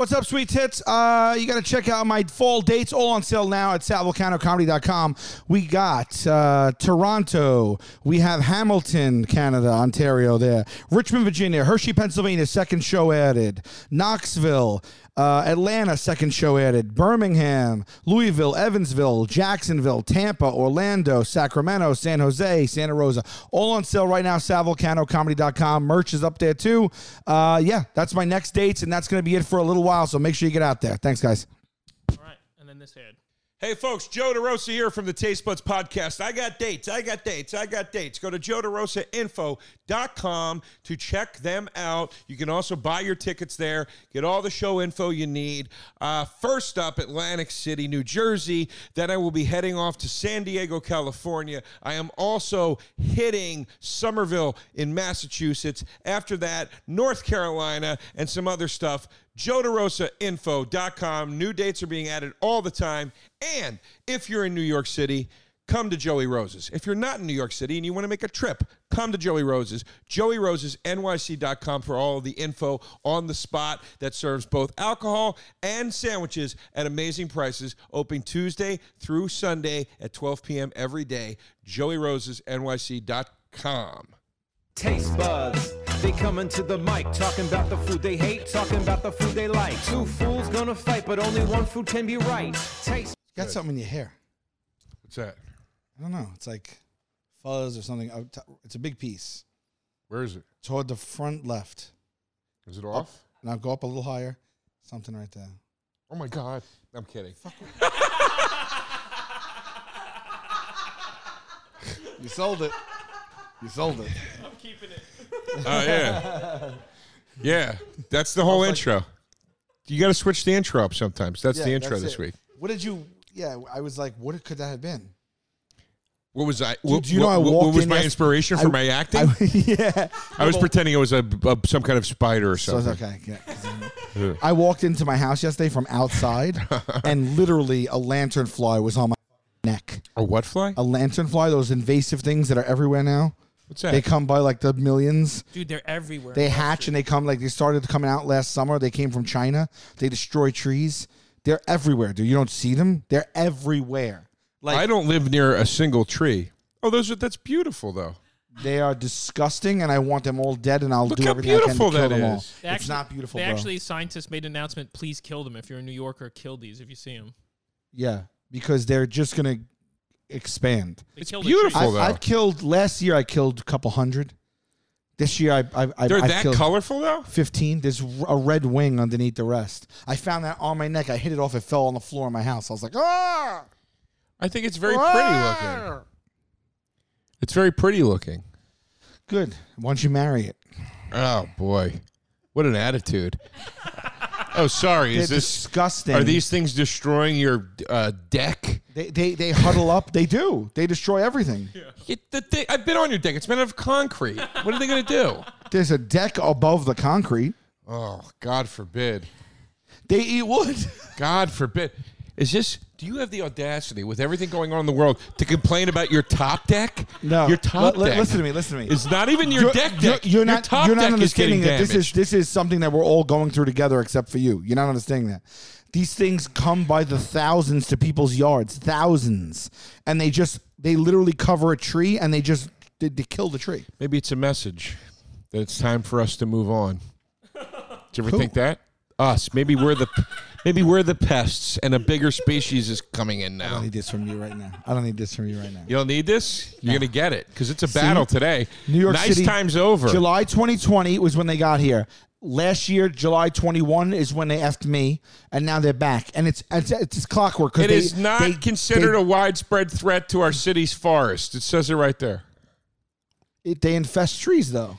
What's up, sweet tits? Uh, you got to check out my fall dates, all on sale now at salvulcanocomedy.com. We got uh, Toronto. We have Hamilton, Canada, Ontario there. Richmond, Virginia. Hershey, Pennsylvania, second show added. Knoxville. Uh, Atlanta, second show added. Birmingham, Louisville, Evansville, Jacksonville, Tampa, Orlando, Sacramento, San Jose, Santa Rosa. All on sale right now. SalVulcanoComedy.com. Merch is up there too. Uh, yeah, that's my next dates, and that's going to be it for a little while. So make sure you get out there. Thanks, guys. All right, and then this ad. Hey, folks, Joe DeRosa here from the Taste Buds Podcast. I got dates. I got dates. I got dates. Go to joederosainfo.com to check them out. You can also buy your tickets there, get all the show info you need. Uh, first up, Atlantic City, New Jersey. Then I will be heading off to San Diego, California. I am also hitting Somerville in Massachusetts. After that, North Carolina and some other stuff. JoeDeRosaInfo.com. New dates are being added all the time. And if you're in New York City, come to Joey Roses. If you're not in New York City and you want to make a trip, come to Joey Roses. JoeyRosesNYC.com for all the info on the spot that serves both alcohol and sandwiches at amazing prices. Open Tuesday through Sunday at 12 p.m. every day. JoeyRosesNYC.com. Taste buds, they coming to the mic, talking about the food they hate, talking about the food they like. Two fools gonna fight, but only one food can be right. Taste. You got something in your hair. What's that? I don't know. It's like fuzz or something. It's a big piece. Where is it? Toward the front left. Is it off? Now go up a little higher. Something right there. Oh my God. I'm kidding. You sold it. You sold it. I'm keeping it. Oh yeah, yeah. That's the whole intro. You got to switch the intro up sometimes. That's the Yeah, intro that's this it. week. What did you? Yeah, I was like, what could that have been? What was I? What, do you know what- I what walked was in my yes- inspiration for I- my acting? I, I, yeah, was pretending it was a, a some kind of spider or So it's something. okay. yeah, 'cause I walked into my house yesterday from outside, and literally a lantern fly was on my neck. A what fly? A lantern fly, those invasive things that are everywhere now. What's that? They come by like the millions. Dude, they're everywhere. They hatch and they come like they started coming out last summer. They came from China. They destroy trees. They're everywhere, dude. You don't see them. They're everywhere. Like I don't live near a single tree. Oh, those are that's beautiful though. they are disgusting, and I want them all dead. And I'll Look do how everything I can beautiful to kill that them all. is. They it's actually- not beautiful, They bro. actually, scientists made an announcement. Please kill them if you're a New Yorker. kill these if you see them. yeah, because they're just gonna expand. They It's beautiful. though. I, I've killed last year. I killed a couple hundred. This year, I, I, I, They're I've that colorful though. Fifteen. There's a red wing underneath the rest. I found that on my neck. I hit it off. It fell on the floor of my house. I was like, ah. I think it's very pretty looking. It's very pretty looking. Good. Why don't you marry it? Oh boy, what an attitude. oh, sorry. They're Is this? disgusting. Are these things destroying your uh, deck? They, they they huddle up. They do. They destroy everything. It, the thing, I've been on your deck. It's made out of concrete. What are they going to do? There's a deck above the concrete. Oh, God forbid. They eat wood. God forbid. Is this? Do you have the audacity, with everything going on in the world, to complain about your top deck? No. your top li- deck. Listen to me. Listen to me. It's not even your You're- deck you're- deck. You're, Your not. top You're not understanding that this is this is something that we're all going through together, except for you. You're not understanding that. These things come by the thousands to people's yards, thousands, and they just they literally cover a tree and they just they, they kill the tree. Maybe it's a message that it's time for us to move on. Did you ever Who? think that? Us. Maybe we're the maybe we're the pests and a bigger species is coming in now. I now. don't need this from you right now. I don't need this from you right now. You don't need this? You're gonna get it. Because it's a battle today. New York nice City, time's over. July 2020 was when they got here. Last year, July 21 is when they effed me, and now they're back. And it's it's, it's clockwork. 'cause It they- is not they- considered a widespread threat to our city's forest. It says it right there. it- they infest trees though.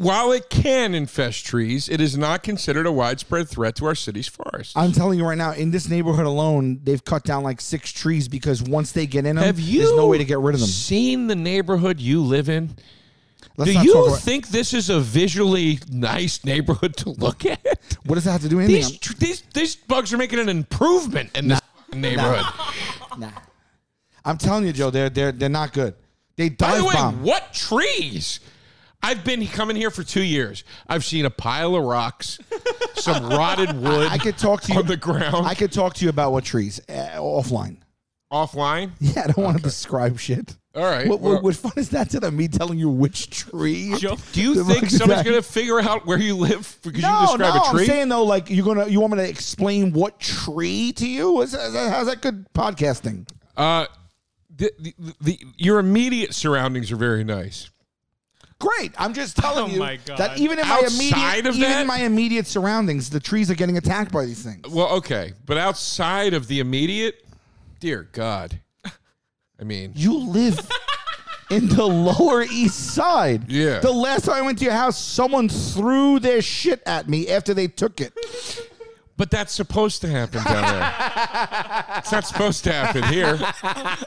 While it can infest trees, it is not considered a widespread threat to our city's forests. I'm telling you right now, in this neighborhood alone, they've cut down like six trees because once they get in them, Have you there's no way to get rid of them. seen the neighborhood you live in? Let's Do you about- think this is a visually nice neighborhood to look at? what does that have to do with anything? These, tr- these, these bugs are making an improvement in this neighborhood. I'm, nah. I'm telling you, Joe, they're they're they're not good. They By the way, bomb. what trees? I've been coming here for two years. I've seen a pile of rocks, some rotted wood. I could talk to you on the ground. I could talk to you about what trees uh, offline. offline. Yeah, I don't want to describe shit. All right. What, well, what, what fun is that to them? Me telling you which tree? Joe, do you the think fuck is somebody's that? going to figure out where you live because you describe no. a tree? I'm saying though, like you're gonna, you want me to explain what tree to you? Is that, how's that good podcasting? uh, the, the, the, your immediate surroundings are very nice. Great. I'm just telling Oh you that even in my Outside immediate, of even that? in my immediate surroundings, the trees are getting attacked by these things. Well, okay, but outside of the immediate, dear God, I mean, You live in the Lower East Side. Yeah. The last time I went to your house, someone threw their shit at me after they took it. But that's supposed to happen down there. it's not supposed to happen here.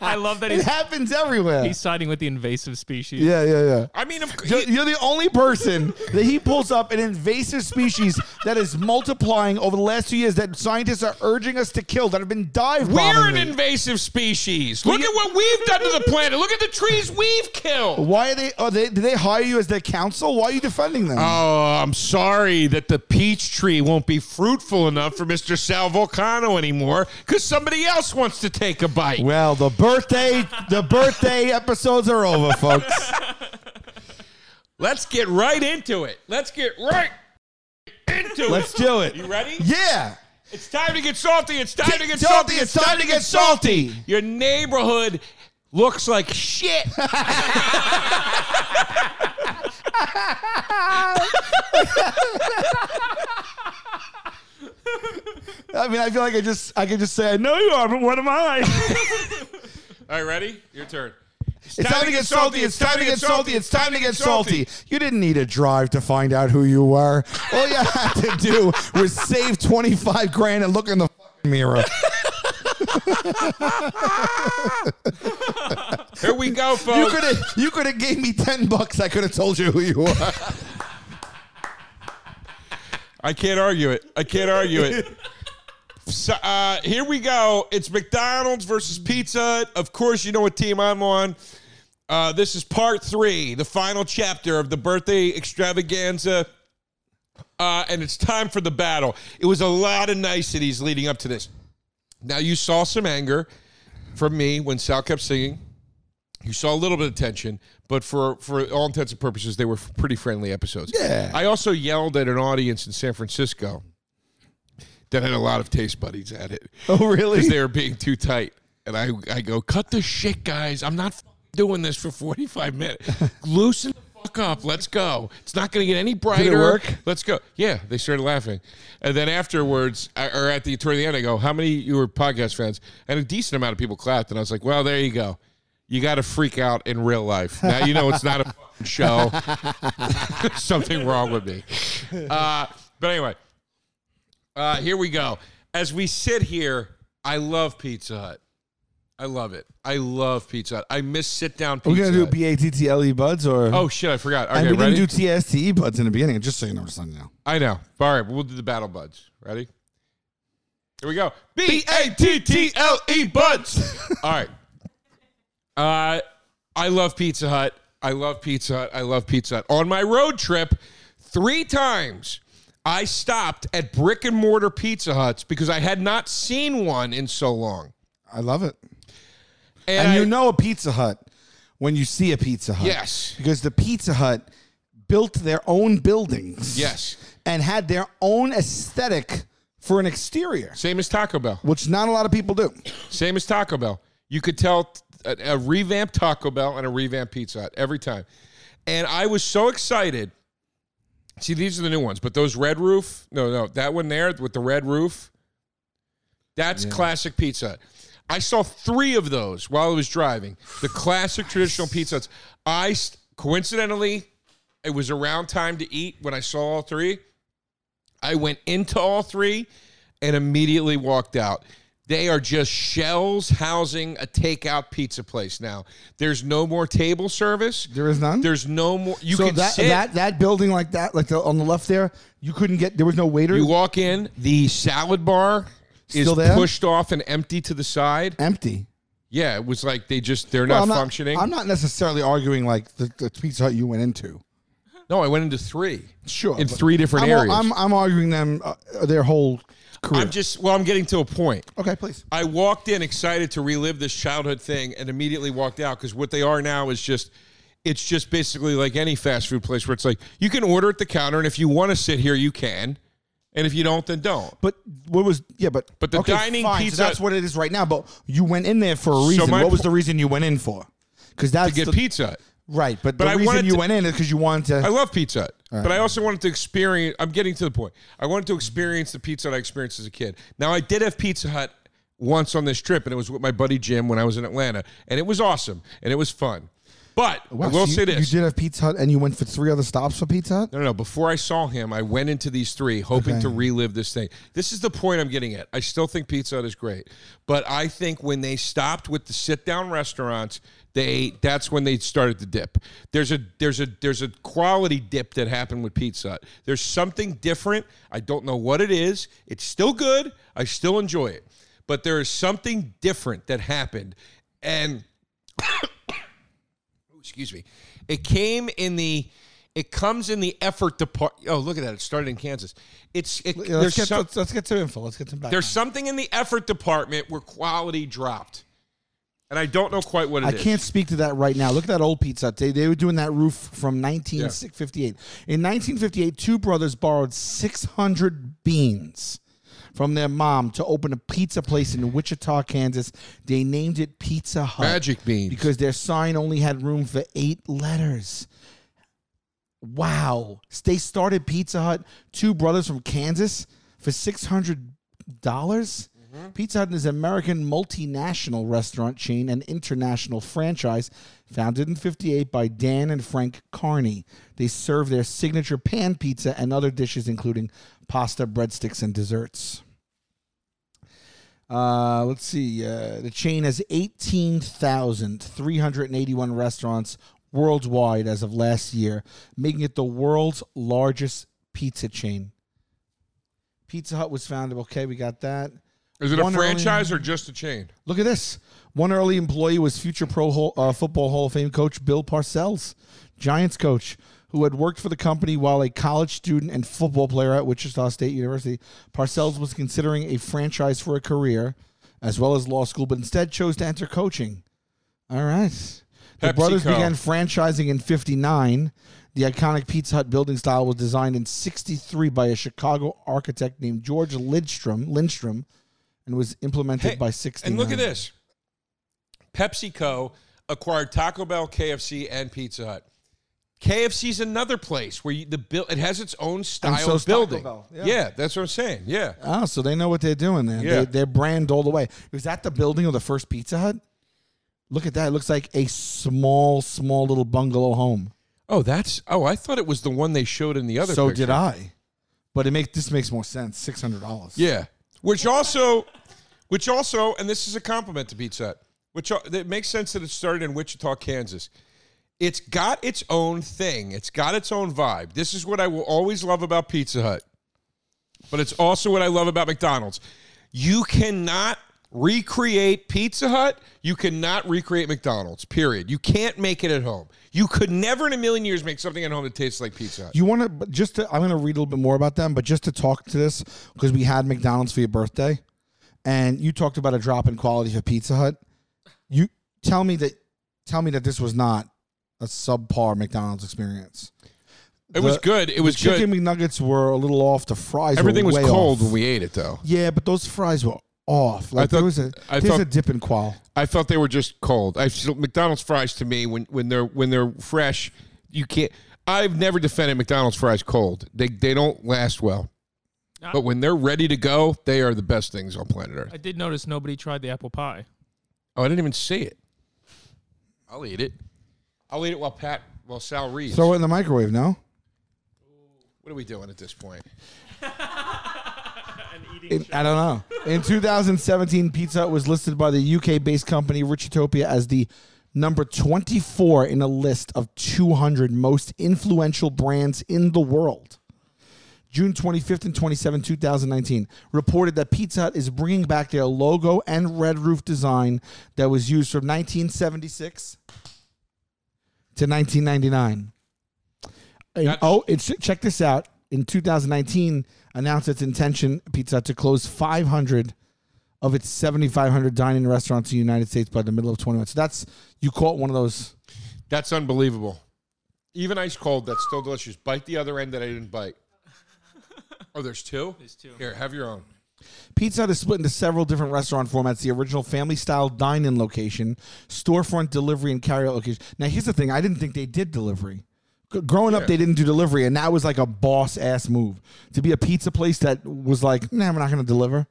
I love that It he's happens everywhere. he's siding with the invasive species. yeah, yeah, yeah. I mean, of, You're, you're the only person that he pulls up an invasive species that is multiplying over the last two years that scientists are urging us to kill that have been dive we're an bombing. invasive species. Look at what we've done to the planet. Look at the trees we've killed. Why are they? Are they? Do they hire you as their counsel? Why are you defending them? Oh, I'm sorry that the peach tree won't be fruitful enough for Mr. Sal Vulcano anymore because somebody else wants to take a bite. well, the birthday, the birthday episodes are over, folks. Let's get right into it. Let's get right into it. Let's do it. You ready? Yeah. It's time to get salty. It's time to get Salty, salty. it's time to get salty. Your neighborhood looks like shit. I mean, I feel like I just, I could just say, I know you are, but what am I? All right, ready? Your turn. It's time to get salty. It's time to get salty. It's time to get salty. You didn't need a drive to find out who you were. All you had to do was save 25 grand and look in the fucking mirror. Here we go, You folks. could have you could have gave me 10 bucks. I could have told you who you were. I can't argue it. I can't argue it. So, uh, here we go. It's McDonald's versus Pizza Hut. Of course, you know what team I'm on. Uh, this is part three, the final chapter of the birthday extravaganza. Uh, and it's time for the battle. It was a lot of niceties leading up to this. Now, you saw some anger from me when Sal kept singing. You saw a little bit of tension, but for, for all intents and purposes, they were pretty friendly episodes. Yeah. I also yelled at an audience in San Francisco that had a lot of taste buddies at it Oh, really? because they were being too tight. And I, I go, cut the shit, guys. I'm not f- doing this for 45 minutes. Loosen the fuck up. Let's go. It's not going to get any brighter. work? Let's go. Yeah, they started laughing. And then afterwards, I- or at the toward the end, I go, how many of you were podcast fans? And a decent amount of people clapped. And I was like, well, there you go. You got to freak out in real life. Now you know it's not a fucking show. There's something wrong with me. Uh, but anyway, uh, here we go. As we sit here, I love Pizza Hut. I love it. I love Pizza Hut. I miss sit down Are pizza. we gonna do B A T T L E buds or? Oh shit! I forgot. and Okay, we ready? didn't do T S T E buds in the beginning. Just so you know, just so you know. I know. All right, we'll do the battle buds. Ready? Here we go. B A T T L E buds. All right. Uh, I love Pizza Hut. I love Pizza Hut. I love Pizza Hut. On my road trip, three times I stopped at brick and mortar Pizza Huts because I had not seen one in so long. I love it. And, And I- you know a Pizza Hut when you see a Pizza Hut. Yes. Because the Pizza Hut built their own buildings. Yes. And had their own aesthetic for an exterior, Same as Taco Bell. which not a lot of people do. Same as Taco Bell. You could tell a, a revamped Taco Bell and a revamped Pizza Hut every time. And I was so excited. See, these are the new ones, but those red roof, no, no, that one there with the red roof, that's classic Pizza Hut. I saw three of those while I was driving. The classic traditional Pizza Huts. I coincidentally, it was around time to eat when I saw all three. I went into all three and immediately walked out. They are just shells housing a takeout pizza place now. There's no more table service. There is none. There's no more. You so can that sit. that that building like that, like the, on the left there, you couldn't get. There was no waiter. you walk in. The salad bar is Still there? pushed off and empty to the side. empty. Yeah, it was like they just they're Well, not, I'm functioning. I'm not necessarily arguing like the, the Pizza Hut you went into. No, I went into three. Sure, in but three different I'm, areas. I'm I'm arguing them uh, their whole career. I'm just well, I'm getting to a point. okay, please. I walked in excited to relive this childhood thing and immediately walked out because what they are now is just it's just basically like any fast food place where it's like you can order at the counter and if you want to sit here you can and if you don't then don't. But what was yeah? But But the okay, dining fine, so pizza- that's what it is right now. But you went in there for a reason. my what was the reason you went in for? Because that's To get the, pizza. Right. But, But the I reason you to- went in is because you wanted to. I love Pizza Hut, but I also wanted to experience. I'm getting to the point. I wanted to experience the Pizza Hut I experienced as a kid. Now I did have Pizza Hut once on this trip, and it was with my buddy Jim when I was in Atlanta, and it was awesome and it was fun. But Wow, I will so you, say this: You did have Pizza Hut, and you went for three other stops for Pizza Hut. No, no, no. Before I saw him, I went into these three hoping Okay. to relive this thing. This is the point I'm getting at. I still think Pizza Hut is great, but I think when they stopped with the sit down restaurants, they that's when they started to dip. There's a there's a there's a quality dip that happened with Pizza Hut. There's something different. I don't know what it is. It's still good. I still enjoy it, but there is something different that happened, and oh, excuse me. It came in the it comes in the effort depart. Oh, look at that! It started in Kansas. It's it, let's, get some- let's, let's get to info. Let's get some background. there's something in the effort department where quality dropped, and I don't know quite what it I is. can't speak to that right now. Look at that old Pizza Hut. They, they were doing that roof from 1958. In 1958, two brothers borrowed 600 beans from their mom to open a pizza place in Wichita, Kansas. They named it Pizza Hut. Magic beans. Because their sign only had room for eight letters. Wow. They started Pizza Hut, two brothers from Kansas, for $600. Dollars Pizza Hut is an American multinational restaurant chain and international franchise founded in 58 by Dan and Frank Carney. They serve their signature pan pizza and other dishes, including pasta, breadsticks, and desserts. Uh, let's see. Uh, the chain has 18,381 restaurants worldwide as of last year, making it the world's largest pizza chain. Pizza Hut was founded. Okay, we got that. Is it a One early- franchise or just a chain? Look at this. One early employee was future Pro uh, Football Hall of Fame coach Bill Parcells, Giants coach, who had worked for the company while a college student and football player at Wichita State University. Parcells was considering a franchise for a career, as well as law school, but instead chose to enter coaching. All right. The PepsiCo. brothers began franchising in 59. The iconic Pizza Hut building style was designed in 63 by a Chicago architect named George Lindstrom, Lindstrom and was implemented Hey, by 69. And look at this. PepsiCo acquired Taco Bell, KFC, and Pizza Hut. KFC's another place where you, the build it has its own style so is building. Yeah. yeah. that's what I'm saying. Yeah. Oh, so they know what they're doing there. Yeah. They, they're brand all the way. Was that the building of the first Pizza Hut? Look at that. It looks like a small, small little bungalow home. Oh, that's oh, I thought it was the one they showed in the other so picture. did I. But it makes this makes more sense. Six hundred dollars. Yeah. Which also which also and this is a compliment to Pizza Hut. Which it makes sense that it started in Wichita, Kansas. It's got its own thing. It's got its own vibe. This is what I will always love about Pizza Hut. But it's also what I love about McDonald's. You cannot recreate Pizza Hut. You cannot recreate McDonald's. Period. You can't make it at home. You could never in a million years make something at home that tastes like Pizza Hut. You want to just to, I'm going to read a little bit more about them, but just to talk to this because we had McDonald's for your birthday, and you talked about a drop in quality for Pizza Hut. You tell me that tell me that this was not a subpar McDonald's experience. it was good. It was the chicken good. McNuggets were a little off. The fries. Everything was cold off. when we ate it, though. Yeah, but those fries were off. Like thought- there was a I there's thought- a dip in qual. I thought they were just cold. I feel- McDonald's fries to me when when they're when they're fresh, you can't. I've never defended McDonald's fries cold. They they don't last well. But when they're ready to go, they are the best things on planet Earth. I did notice nobody tried the apple pie. Oh, I didn't even see it. I'll eat it. I'll eat it while Pat while Sal reads. Throw it in the microwave. No. what are we doing at this point? In- I don't know. In 2017, Pizza Hut was listed by the UK-based company Richotopia as the number 24 in a list of 200 most influential brands in the world. June 25th and 27, 2019, reported that Pizza Hut is bringing back their logo and red roof design that was used from 1976 to 1999. And- oh, it's check this out. In 2019, announced its intention Pizza Hut to close 500 of its 7,500 dining restaurants in the United States by the middle of 21. So that's you caught one of those. That's unbelievable. Even ice cold, that's still delicious. Bite the other end that I didn't bite. Oh, there's two? There's two. Here, have your own. Pizza Hut is split into several different restaurant formats. The original family-style dine-in location, storefront delivery, and carryout location. Now, here's the thing: I didn't think they did delivery. Growing up, they didn't do delivery, and that was like a boss-ass move to be a pizza place that was like, "Nah, we're not going to deliver."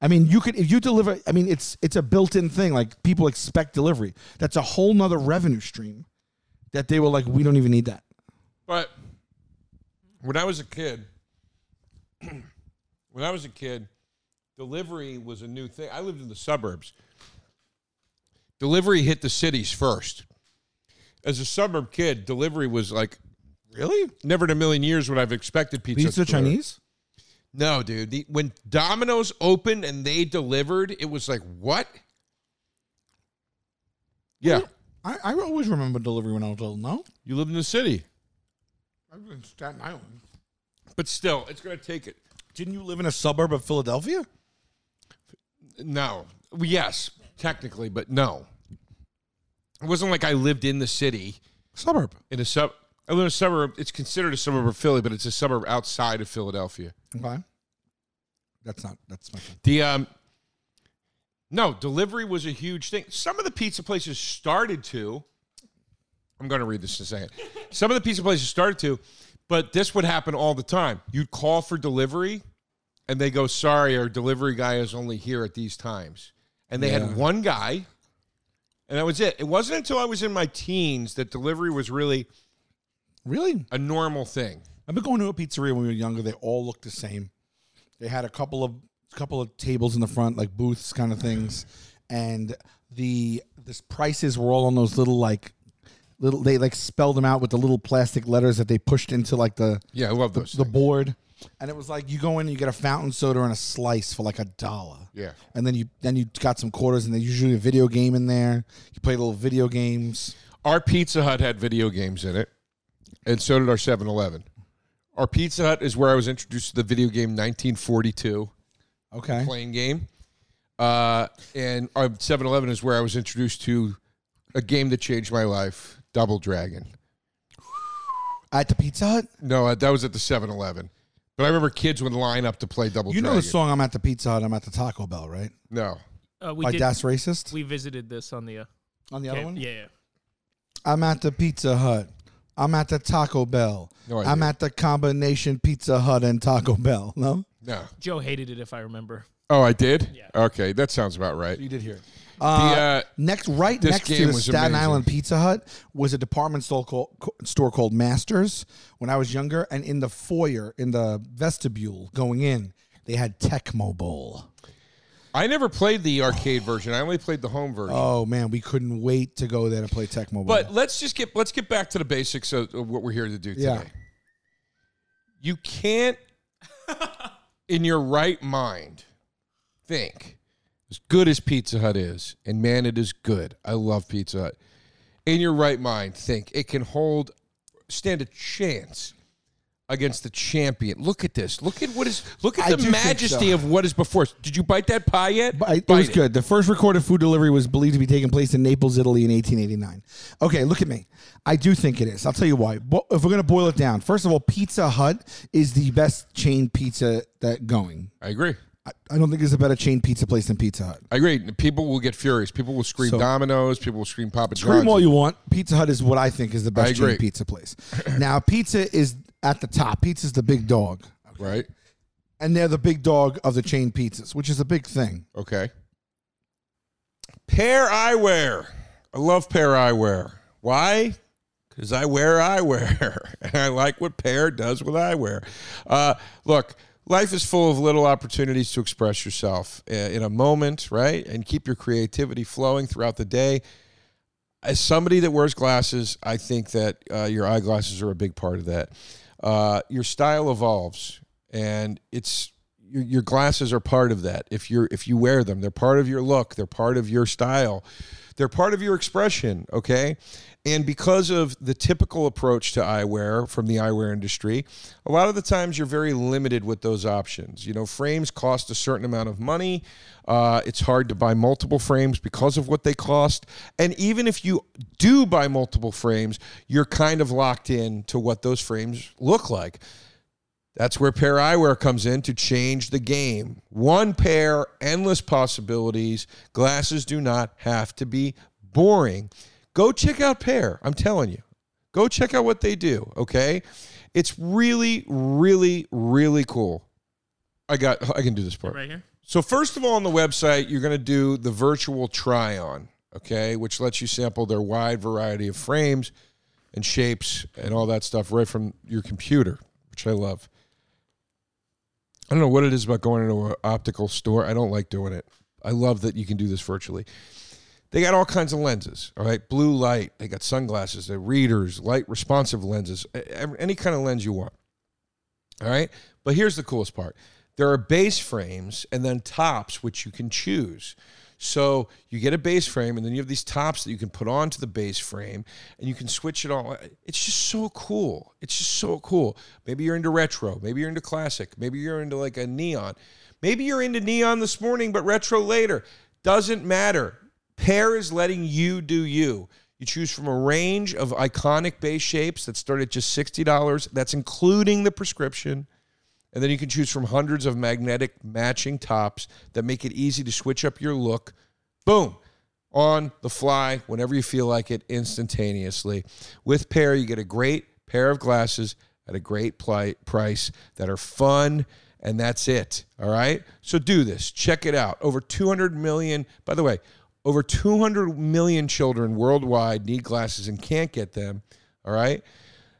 I mean, you could if you deliver. I mean, it's it's a built-in thing. Like people expect delivery. That's a whole nother revenue stream that they were like, "We don't even need that." But when I was a kid, when I was a kid, delivery was a new thing. I lived in the suburbs. Delivery hit the cities first. As a suburb kid, delivery was like Really? never in a million years would I've expected pizza. Pizza to deliver. Chinese? No, dude. The, when Domino's opened and they delivered, it was like what? Yeah, I, I always remember delivery when I was little. No, you live in the city, I was in Staten Island. but still, it's going to take it. Didn't you live in a suburb of Philadelphia? No. Yes, technically, but no. It wasn't like I lived in the city Suburb. in a sub. I live in a suburb. It's considered a suburb of Philly, but it's a suburb outside of Philadelphia. Okay. That's not. That's my thing. The um, no delivery was a huge thing. Some of the pizza places started to. I'm going to read this in a second. Some of the pizza places started to, but this would happen all the time. You'd call for delivery, and they go, "Sorry, our delivery guy is only here at these times." And they Yeah. had one guy, and that was it. It wasn't until I was in my teens that delivery was really Really? a normal thing. I've been going to a pizzeria when we were younger. They all looked the same. They had a couple of couple of tables in the front, like booths kind of things, and the the prices were all on those little like little. They like spelled them out with the little plastic letters that they pushed into like the Yeah, I love those. the things. board. And it was like you go in, and you get a fountain soda and a slice for like a dollar. Yeah. And then you then you got some quarters, and there's usually a video game in there. You play little video games. Our Pizza Hut had video games in it, and so did our 7 Eleven. Our Pizza Hut is where I was introduced to the video game 1942 Okay. playing game. Uh, and our 7 Eleven is where I was introduced to a game that changed my life Double Dragon. At the Pizza Hut, No, uh, that was at the 7 Eleven. But I remember kids would line up to play Double you know Dragon. the song "I'm at the Pizza Hut, I'm at the Taco Bell," right? No. Uh, we By did. Das Racist. we visited this on the. Uh, on the other camp- one, Yeah, yeah. I'm at the Pizza Hut. I'm at the Taco Bell. No I'm at the combination Pizza Hut and Taco Bell. No, No. Joe hated it, if I remember. Oh, I did? Yeah. Okay, that sounds about right. you did hear. It. The, Uh, uh, next, right this next to game the was Staten amazing. Island Pizza Hut was a department store called, store called Masters when I was younger, and in the foyer, in the vestibule going in, they had Tecmo Bowl. I never played the arcade version. I only played the home version. Oh man, we couldn't wait to go there to play Tecmo Bowl. But let's just get let's get back to the basics of, of what we're here to do today. Yeah. You can't, in your right mind, think as good as Pizza Hut is, and man, it is good. I love Pizza Hut. In your right mind, think it can hold, stand a chance against the champion. Look at this. Look at what is. Look at I the majesty so. of what is before us. Did you bite that pie yet? But it Bite was good. The first recorded food delivery was believed to be taking place in Naples, Italy in 1889. Okay, look at me. I do think it is. I'll tell you why. If we're going to boil it down, first of all, Pizza Hut is the best chain pizza that going. I agree. I, I don't think there's a better chain pizza place than Pizza Hut. I agree. People will get furious. People will scream So- Domino's. People will scream Papa John's. Scream all you want. Pizza Hut is what I think is the I best chain pizza place. now, pizza is at the top. Pizza's the big dog. right? And they're the big dog of the chain pizzas, which is a big thing. Okay. Pair eyewear. I love pair eyewear. Why? Because I wear eyewear, and I like what Pair does with eyewear. Uh, look, life is full of little opportunities to express yourself uh, in a moment, right? And keep your creativity flowing throughout the day. As somebody that wears glasses, I think that uh, your eyeglasses are a big part of that. Uh, your style evolves, and it's your, your glasses are part of that. If you're if you wear them, they're part of your look. They're part of your style. They're part of your expression. Okay, and because of the typical approach to eyewear from the eyewear industry, a lot of the times you're very limited with those options. You know, frames cost a certain amount of money. Uh, it's hard to buy multiple frames because of what they cost. And even if you do buy multiple frames, you're kind of locked in to what those frames look like. That's where pair eyewear comes in to change the game. One pair, endless possibilities. Glasses do not have to be boring. Go check out Pair. I'm telling you. Go check out what they do, okay? It's really, really, really cool. I got I can do this part. Right here. So first of all, on the website, you're going to do the virtual try-on, okay, which lets you sample their wide variety of frames and shapes and all that stuff right from your computer, which I love. I don't know what it is about going into an optical store. I don't like doing it. I love that you can do this virtually. They got all kinds of lenses, all right? Blue light, they got sunglasses, they readers, light responsive lenses, any kind of lens you want. All right? But here's the coolest part. There are base frames and then tops which you can choose. So you get a base frame and then you have these tops that you can put onto the base frame and you can switch it all. It's just so cool. It's just so cool. Maybe you're into retro, maybe you're into classic, maybe you're into like a neon. Maybe you're into neon this morning but retro later. Doesn't matter. Pair is letting you do you. You choose from a range of iconic base shapes that start at just $60. That's including the prescription. And then you can choose from hundreds of magnetic matching tops that make it easy to switch up your look. Boom. On the fly, whenever you feel like it, instantaneously. With Pair, you get a great pair of glasses at a great price that are fun, and that's it. All right? So do this. Check it out. Over 200 million, by the way, over 200 million children worldwide need glasses and can't get them. All right?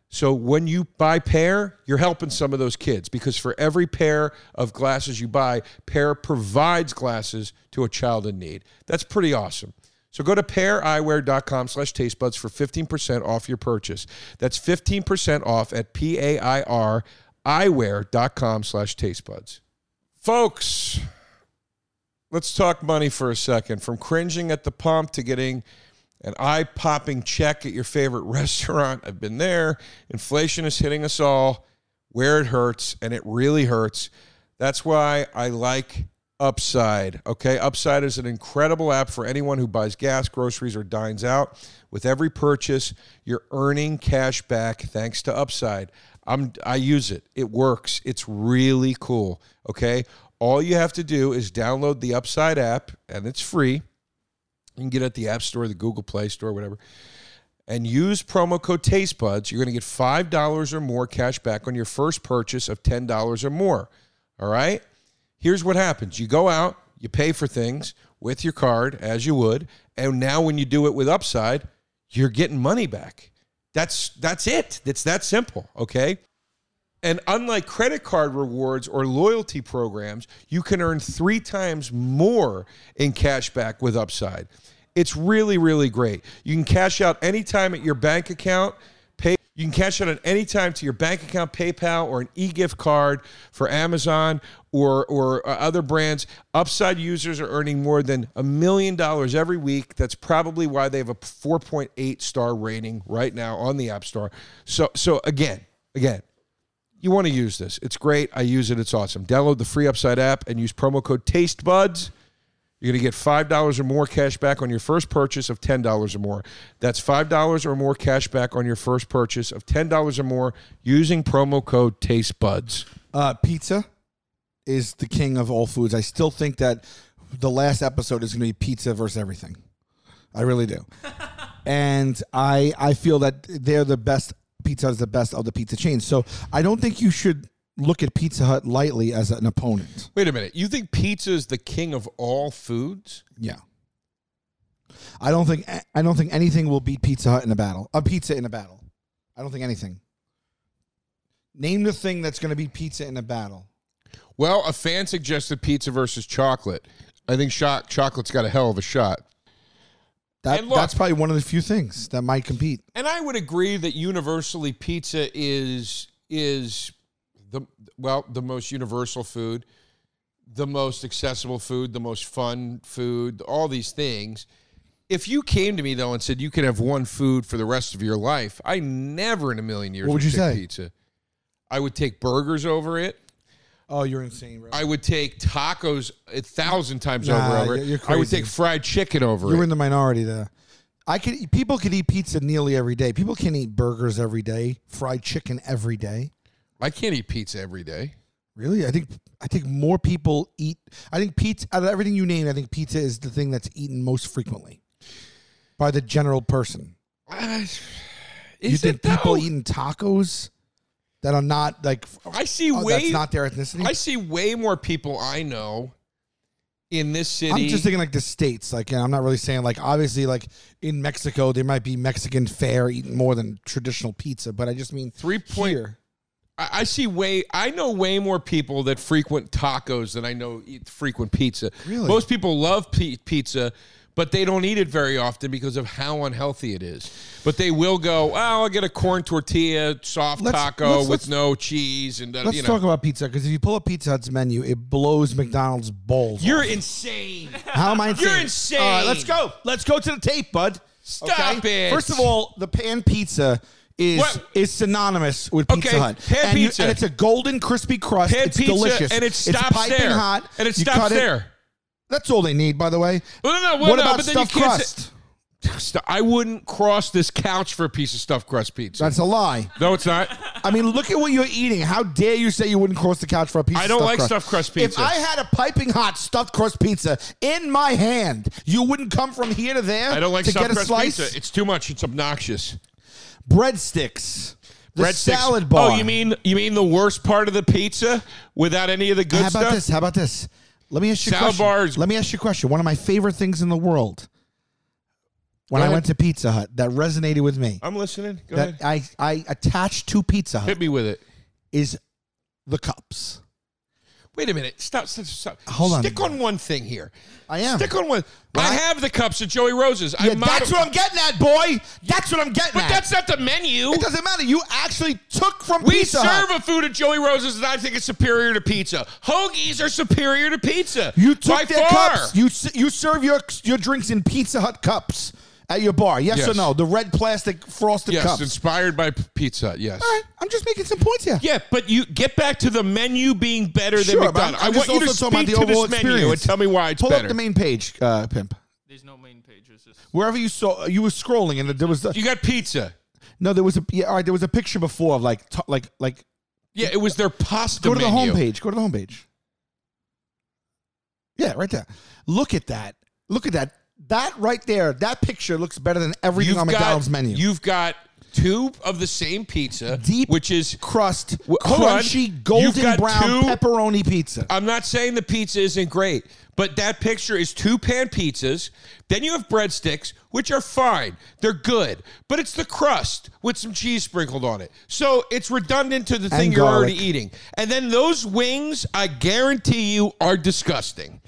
So when you buy pair, you're helping some of those kids because for every pair of glasses you buy, pair provides glasses to a child in need. That's pretty awesome. So go to paireyewear.com slash tastebuds for 15% off your purchase. That's 15% off at P-A-I-R eyewear.com slash tastebuds. Folks, let's talk money for a second. From cringing at the pump to getting an eye popping check at your favorite restaurant. I've been there. Inflation is hitting us all where it hurts, and it really hurts. That's why I like Upside. Okay, Upside is an incredible app for anyone who buys gas, groceries, or dines out. With every purchase, you're earning cash back thanks to Upside. I'm I use it. It works. It's really cool. Okay? All you have to do is download the Upside app and it's free. You can get it at the App Store, the Google Play Store, whatever. And use promo code TasteBuds. You're going to get $5 or more cash back on your first purchase of $10 or more. All right? Here's what happens you go out, you pay for things with your card as you would. And now when you do it with Upside, you're getting money back. That's that's it. It's that simple, okay? And unlike credit card rewards or loyalty programs, you can earn three times more in cash back with Upside. It's really, really great. You can cash out anytime at your bank account. Pay, you can cash out at any time to your bank account, PayPal, or an e-gift card for Amazon or or uh, other brands. Upside users are earning more than a million dollars every week. That's probably why they have a 4.8 star rating right now on the App Store. So so again, again, you want to use this. It's great. I use it. It's awesome. Download the free Upside app and use promo code TasteBuds. You're going to get $5 or more cash back on your first purchase of $10 or more. That's $5 or more cash back on your first purchase of $10 or more using promo code TasteBuds. Uh, pizza is the king of all foods. I still think that the last episode is going to be pizza versus everything. I really do. and I I feel that they're the best. Pizza is the best of the pizza chains. So I don't think you should look at Pizza Hut lightly as an opponent. Wait a minute. You think pizza is the king of all foods? Yeah. I don't think I don't think anything will beat Pizza Hut in a battle. A pizza in a battle. I don't think anything. Name the thing that's going to beat pizza in a battle. Well, a fan suggested pizza versus chocolate. I think shot, chocolate's got a hell of a shot. That, look- that's probably one of the few things that might compete. And I would agree that universally pizza is is the well the most universal food. the most accessible food, the most fun food, all these things. If you came to me though and said you could have one food for the rest of your life, I never in a million years What would you take say? pizza. I would take burgers over it. Oh, you're insane, bro. I would take tacos a thousand times Nah, over over you're- it. you're I would crazy. take fried chicken over You're it. in the minority there. I could. People could eat pizza nearly every day. People can't eat burgers every day, fried chicken every day. I can't eat pizza every day. Really, I think I think more people eat. I think pizza out of everything you named. I think pizza is the thing that's eaten most frequently by the general person. Uh, you think it though? people eating tacos that are not like I see oh, way that's not their ethnicity? I see way more people I know in this city. I'm just thinking like the states. Like, know, I'm not really saying like obviously like in Mexico there might be Mexican fare eating more than traditional pizza, but I just mean Three point- here. I I see way. I know way more people that frequent tacos than I know eat frequent pizza. Really? most people love pi- pizza, but they don't eat it very often because of how unhealthy it is. But they will go. Oh, I'll get a corn tortilla, soft Let's- taco let's- with let's- no cheese, and uh, Let's you know. talk about pizza because if you pull up Pizza Hut's menu, it blows McDonald's balls. You're off. insane. How am I insane? You're insane. All right, let's go. Let's go to the tape, bud. Stop it. First of all, the pan pizza is What? is synonymous with Pizza Okay, Hut. pan and you- pizza. and it's a golden crispy crust. Pan it's pizza, delicious, and it It's stops piping there. hot, and it You stops cut it- there. That's all they need, by the way. Well, no, no, well, what no, about but stuffed can't say- crust? I wouldn't cross this couch for a piece of stuffed crust pizza. That's a lie. no, it's not. I mean, look at what you're eating. How dare you say you wouldn't cross the couch for a piece I don't stuffed like crust? stuffed crust pizza. If. I had a piping hot stuffed crust pizza in my hand, you wouldn't come from here to there I don't like to stuffed get a crust slice? pizza. It's too much. It's obnoxious. Breadsticks. The Breadsticks. salad bar. Oh, you mean you mean the worst part of the pizza without any of the good How about stuff? this? How about this? Let me ask you a Salad question. bars. Let me ask you a question. One of my favorite things in the world when Go I ahead. went to Pizza Hut that resonated with me I'm listening. Go that ahead. I, I attached to Pizza Hut Hit me with it. is the cups. Wait a minute. Stop. Stop. stop. Hold on. Stick on one thing here. I am. Stick on one. Well, I have the cups at Joey Rose's. I Yeah, mod- that's what I'm getting at, boy. That's what I'm getting But at. that's not the menu. it doesn't matter. You actually took from We Pizza serve a food at Joey Rose's that I think is superior to pizza. Hoagies are superior to pizza. You took by their far. cups. You s- you serve your your drinks in Pizza Hut cups at your bar. Yes, or no? The red plastic frosted yes, cups. inspired by P- Pizza. Hut, Yes. All right, I'm just making some points here. Yeah, but you get back to the menu being better Sure, than but I'm- McDonald's. I'm want just you to also talking speak about to the overall this menu and experience. tell me why it's Pull better. up the main page, uh, pimp. There's no main page. It's just Wherever you saw, you were scrolling, and there was the, you got pizza. no, there was a yeah, all right, there was a picture before of like t- like like Yeah, it was their pasta go to the homepage. Go to the homepage. Yeah, right there. Look at that. Look at that. That right there. That picture looks better than everything You've on got, McDonald's menu. You've got two of the same pizza, Deep which is crust, hold on. crunchy, You've golden got brown two- pepperoni pizza. I'm not saying the pizza isn't great, but that picture is two pan pizzas. Then you have breadsticks, which are fine. They're good. But it's the crust with some cheese sprinkled on it. So it's redundant to the thing you're garlic. already eating. And then those wings, I guarantee you, are disgusting.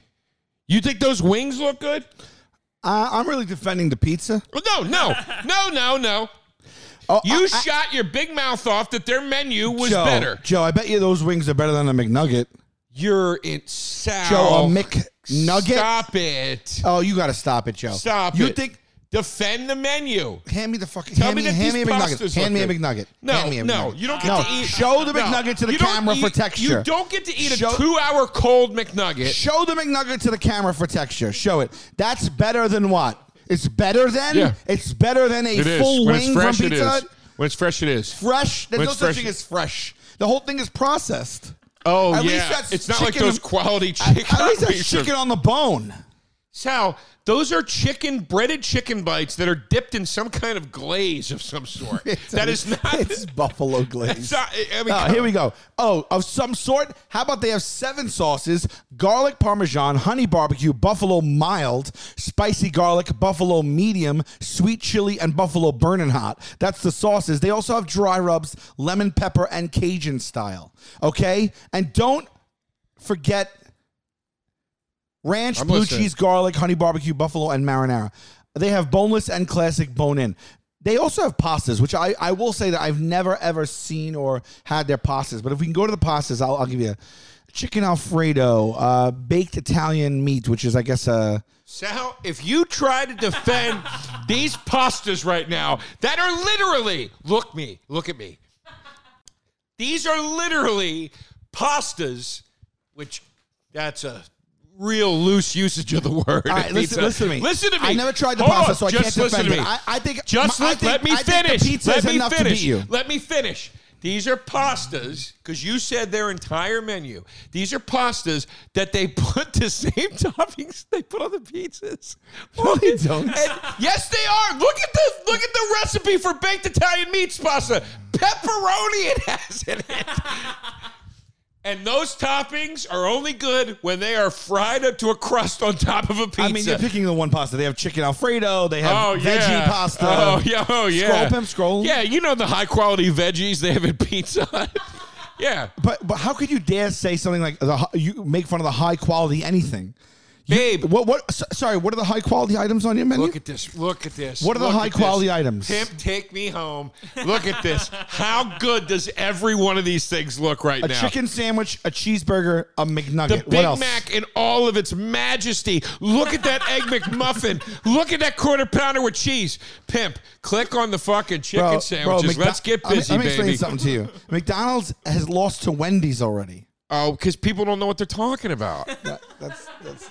You think those wings look good? Uh, I'm really defending the pizza. No, no, no, no, no. Oh, You I- shot your big mouth off that their menu was Joe, better. Joe, I bet you those wings are better than a McNugget. You're insane. Joe, a McNugget. Stop it. Oh, you got to stop it, Joe. Stop You it. think? Defend the menu. Hand me the fucking. Tell hand me that hand me a these McNugget. pastas Hand me a look good. McNugget. No, hand me a no, McNugget. you don't get no. to eat. Show the No, McNugget to the you don't camera for eat- texture. You don't get to eat Show- a two-hour cold McNugget. Show the McNugget to the camera for texture. Show it. That's better than what? It's better than. Yeah. It's better than a It is. full when wing it's fresh, from it Pizza is. Hut. When it's fresh, it is. Fresh. There's When no it's such fresh- thing as fresh. The whole thing is processed. Oh At least yeah, that's it's not like chicken those quality chicken. at least that's pieces. chicken on the bone. Sal, those are chicken breaded chicken bites that are dipped in some kind of glaze of some sort. that is not. It's buffalo glaze. Not- I mean, Oh, here we go. Oh, of some sort. How about they have seven sauces: garlic parmesan, honey barbecue, buffalo mild, spicy garlic, buffalo medium, sweet chili, and buffalo burning hot. That's the sauces. They also have dry rubs, lemon pepper, and Cajun style. Okay, and don't forget ranch, I'm blue listening. cheese, garlic, honey barbecue, buffalo, and marinara. They have boneless and classic bone in. They also have pastas, which I, I will say that I've never ever seen or had their pastas. But if we can go to the pastas, I'll, I'll give you a chicken Alfredo, uh, baked Italian meat, which is, I guess, a. Sal, if you try to defend these pastas right now that are literally, look me, look at me. These are literally pastas, which that's a real loose usage of the word. All right, listen, listen to me. Listen to me. I never tried the Hold pasta, on, so I just can't listen defend to it. me. I, I think Just I let, think- let me I think the finish. let me finish. to beat you. Let me finish. These are pastas because you said their entire menu. These are pastas that they put the same toppings they put on the pizzas. No, they don't. And yes, they are. Look at the look at the recipe for baked Italian meats pasta. Pepperoni it has in it. And those toppings are only good when they are fried up to a crust on top of a pizza. I mean, you're picking the one pasta. They have chicken Alfredo. They have Oh veggie yeah. pasta. Oh yeah. Oh yeah. Scroll, pimp, scroll. Yeah, you know the high quality veggies they have in Pizza yeah, But but how could you dare say something like the you make fun of the high quality anything? You- Babe. what what? s- Sorry, what are the high quality items on your menu? look at this. Look at this. What are the high at this. quality items? Pimp, take me home. Look at this. How good does every one of these things look right a now? A chicken sandwich, a cheeseburger, a McNugget. The what Big else? Mac in all of its majesty. Look at that egg McMuffin. Look at that quarter pounder with cheese. Pimp, click on the fucking chicken sandwiches. McDo- Let's get I'm- busy, I'm, explaining baby. something to you. McDonald's has lost to Wendy's already. Oh, because people don't know what they're talking about. That's that's.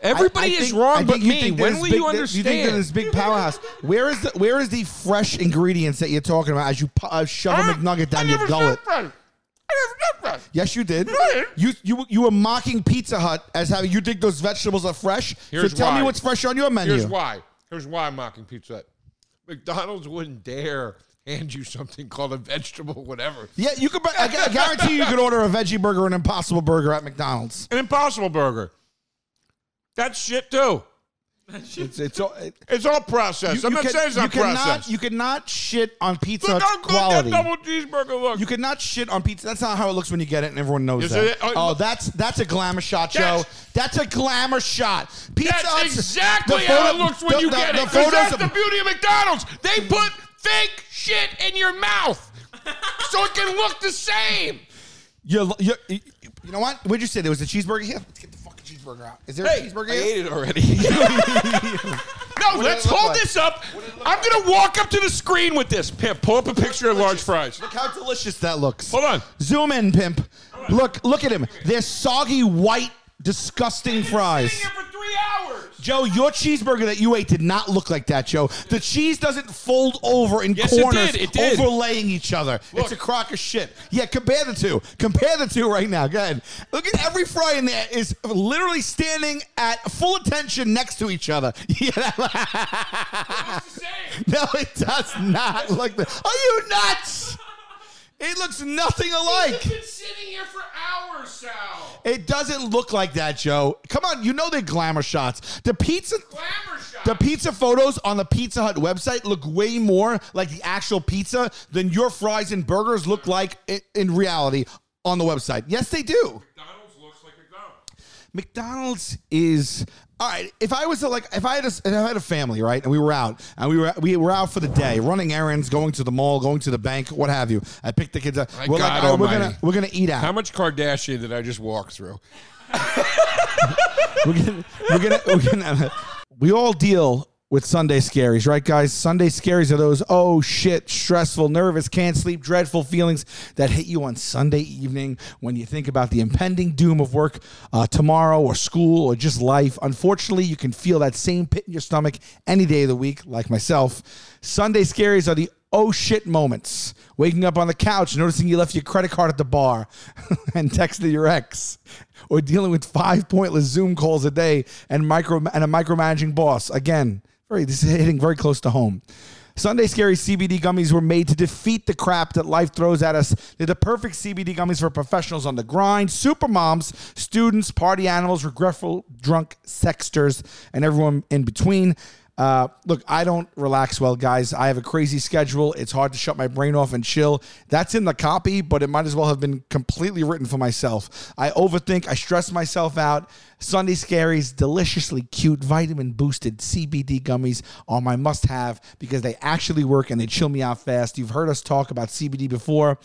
Everybody I- I is think- wrong but me. When will big- you understand? You think this big powerhouse? Where is the where is the fresh ingredients that you're talking about as you uh, shove a McNugget down your gullet? I never. Yes, you did. You you you were mocking Pizza Hut as having you think those vegetables are fresh. Here's so tell me why. what's fresh on your menu. Here's why. Here's why I'm mocking Pizza Hut. McDonald's wouldn't dare hand you something called a vegetable whatever. Yeah, you could. I, guarantee you, you could order a veggie burger an Impossible Burger at McDonald's. An Impossible Burger. That's shit too. It's it's all. It, It's all processed. I'm not can- saying it's not you cannot processed. you cannot shit on Pizza Look Hut's how good quality. that double cheeseburger looks. You cannot shit on pizza. That's not how it looks when you get it, and everyone knows that. it- oh, oh, that's that's a glamour shot, Joe. That's- That's a glamour shot. Pizza That's exactly the how photo- it looks when the- you the- get the it. that's of- the beauty of McDonald's. They put fake shit in your mouth so it can look the same. You, you, you, you know what? What'd you say? There was a cheeseburger here. Let's get the cheeseburger out. Is there a Hey, cheeseburger I ate it already. no, let's look hold like? this up. I'm gonna walk up to the screen with this. Pimp, pull up a picture of large fries. Look how delicious that looks. Hold on. Zoom in, pimp. Look, look at him. They're soggy, white, disgusting fries. Sitting here for three hours. Joe, your cheeseburger that you ate did not look like that, Joe. The cheese doesn't fold over in Yes, it corners, did. It did. overlaying each other. Look. It's a crock of shit. Yeah, compare the two. Compare the two right now. Go ahead. Look at every fry in there is literally standing at full attention next to each other. Yeah, that- It's the same. no, it does not look that. Are you nuts? It looks nothing alike. I've been sitting here for hours, Sal. It doesn't look like that, Joe. Come on, you know they're glamour shots. The pizza, Glamour shot. the pizza photos on the Pizza Hut website look way more like the actual pizza than your fries and burgers look like i- in reality on the website. Yes, they do. McDonald's looks like McDonald's. Is all right. If I was a, like, if I had a, if I had a family, right, and we were out, and we were we were out for the day, running errands, going to the mall, going to the bank, what have you. I picked the kids up. My we're like, God all right, we're gonna almighty. we're gonna eat out. How much Kardashian did I just walk through? we're gonna, we're gonna, we're gonna, we all deal with Sunday scaries, right, guys? Sunday scaries are those, oh shit, stressful, nervous, can't sleep, dreadful feelings that hit you on Sunday evening when you think about the impending doom of work uh, tomorrow or school or just life. Unfortunately, you can feel that same pit in your stomach any day of the week, like myself. Sunday scaries are the oh shit moments. Waking up on the couch, noticing you left your credit card at the bar and texted your ex. Or dealing with five pointless Zoom calls a day and micro and a micromanaging boss. Again, very this is hitting very close to home. Sunday Scary CBD gummies were made to defeat the crap that life throws at us. They're the perfect CBD gummies for professionals on the grind, super moms, students, party animals, regretful drunk sexters, and everyone in between. Uh, look, I don't relax well, guys. I have a crazy schedule. It's hard to shut my brain off and chill. That's in the copy, but it might as well have been completely written for myself. I overthink, I stress myself out. Sunday Scaries, deliciously cute, vitamin boosted CBD gummies are my must have because they actually work and they chill me out fast. You've heard us talk about CBD before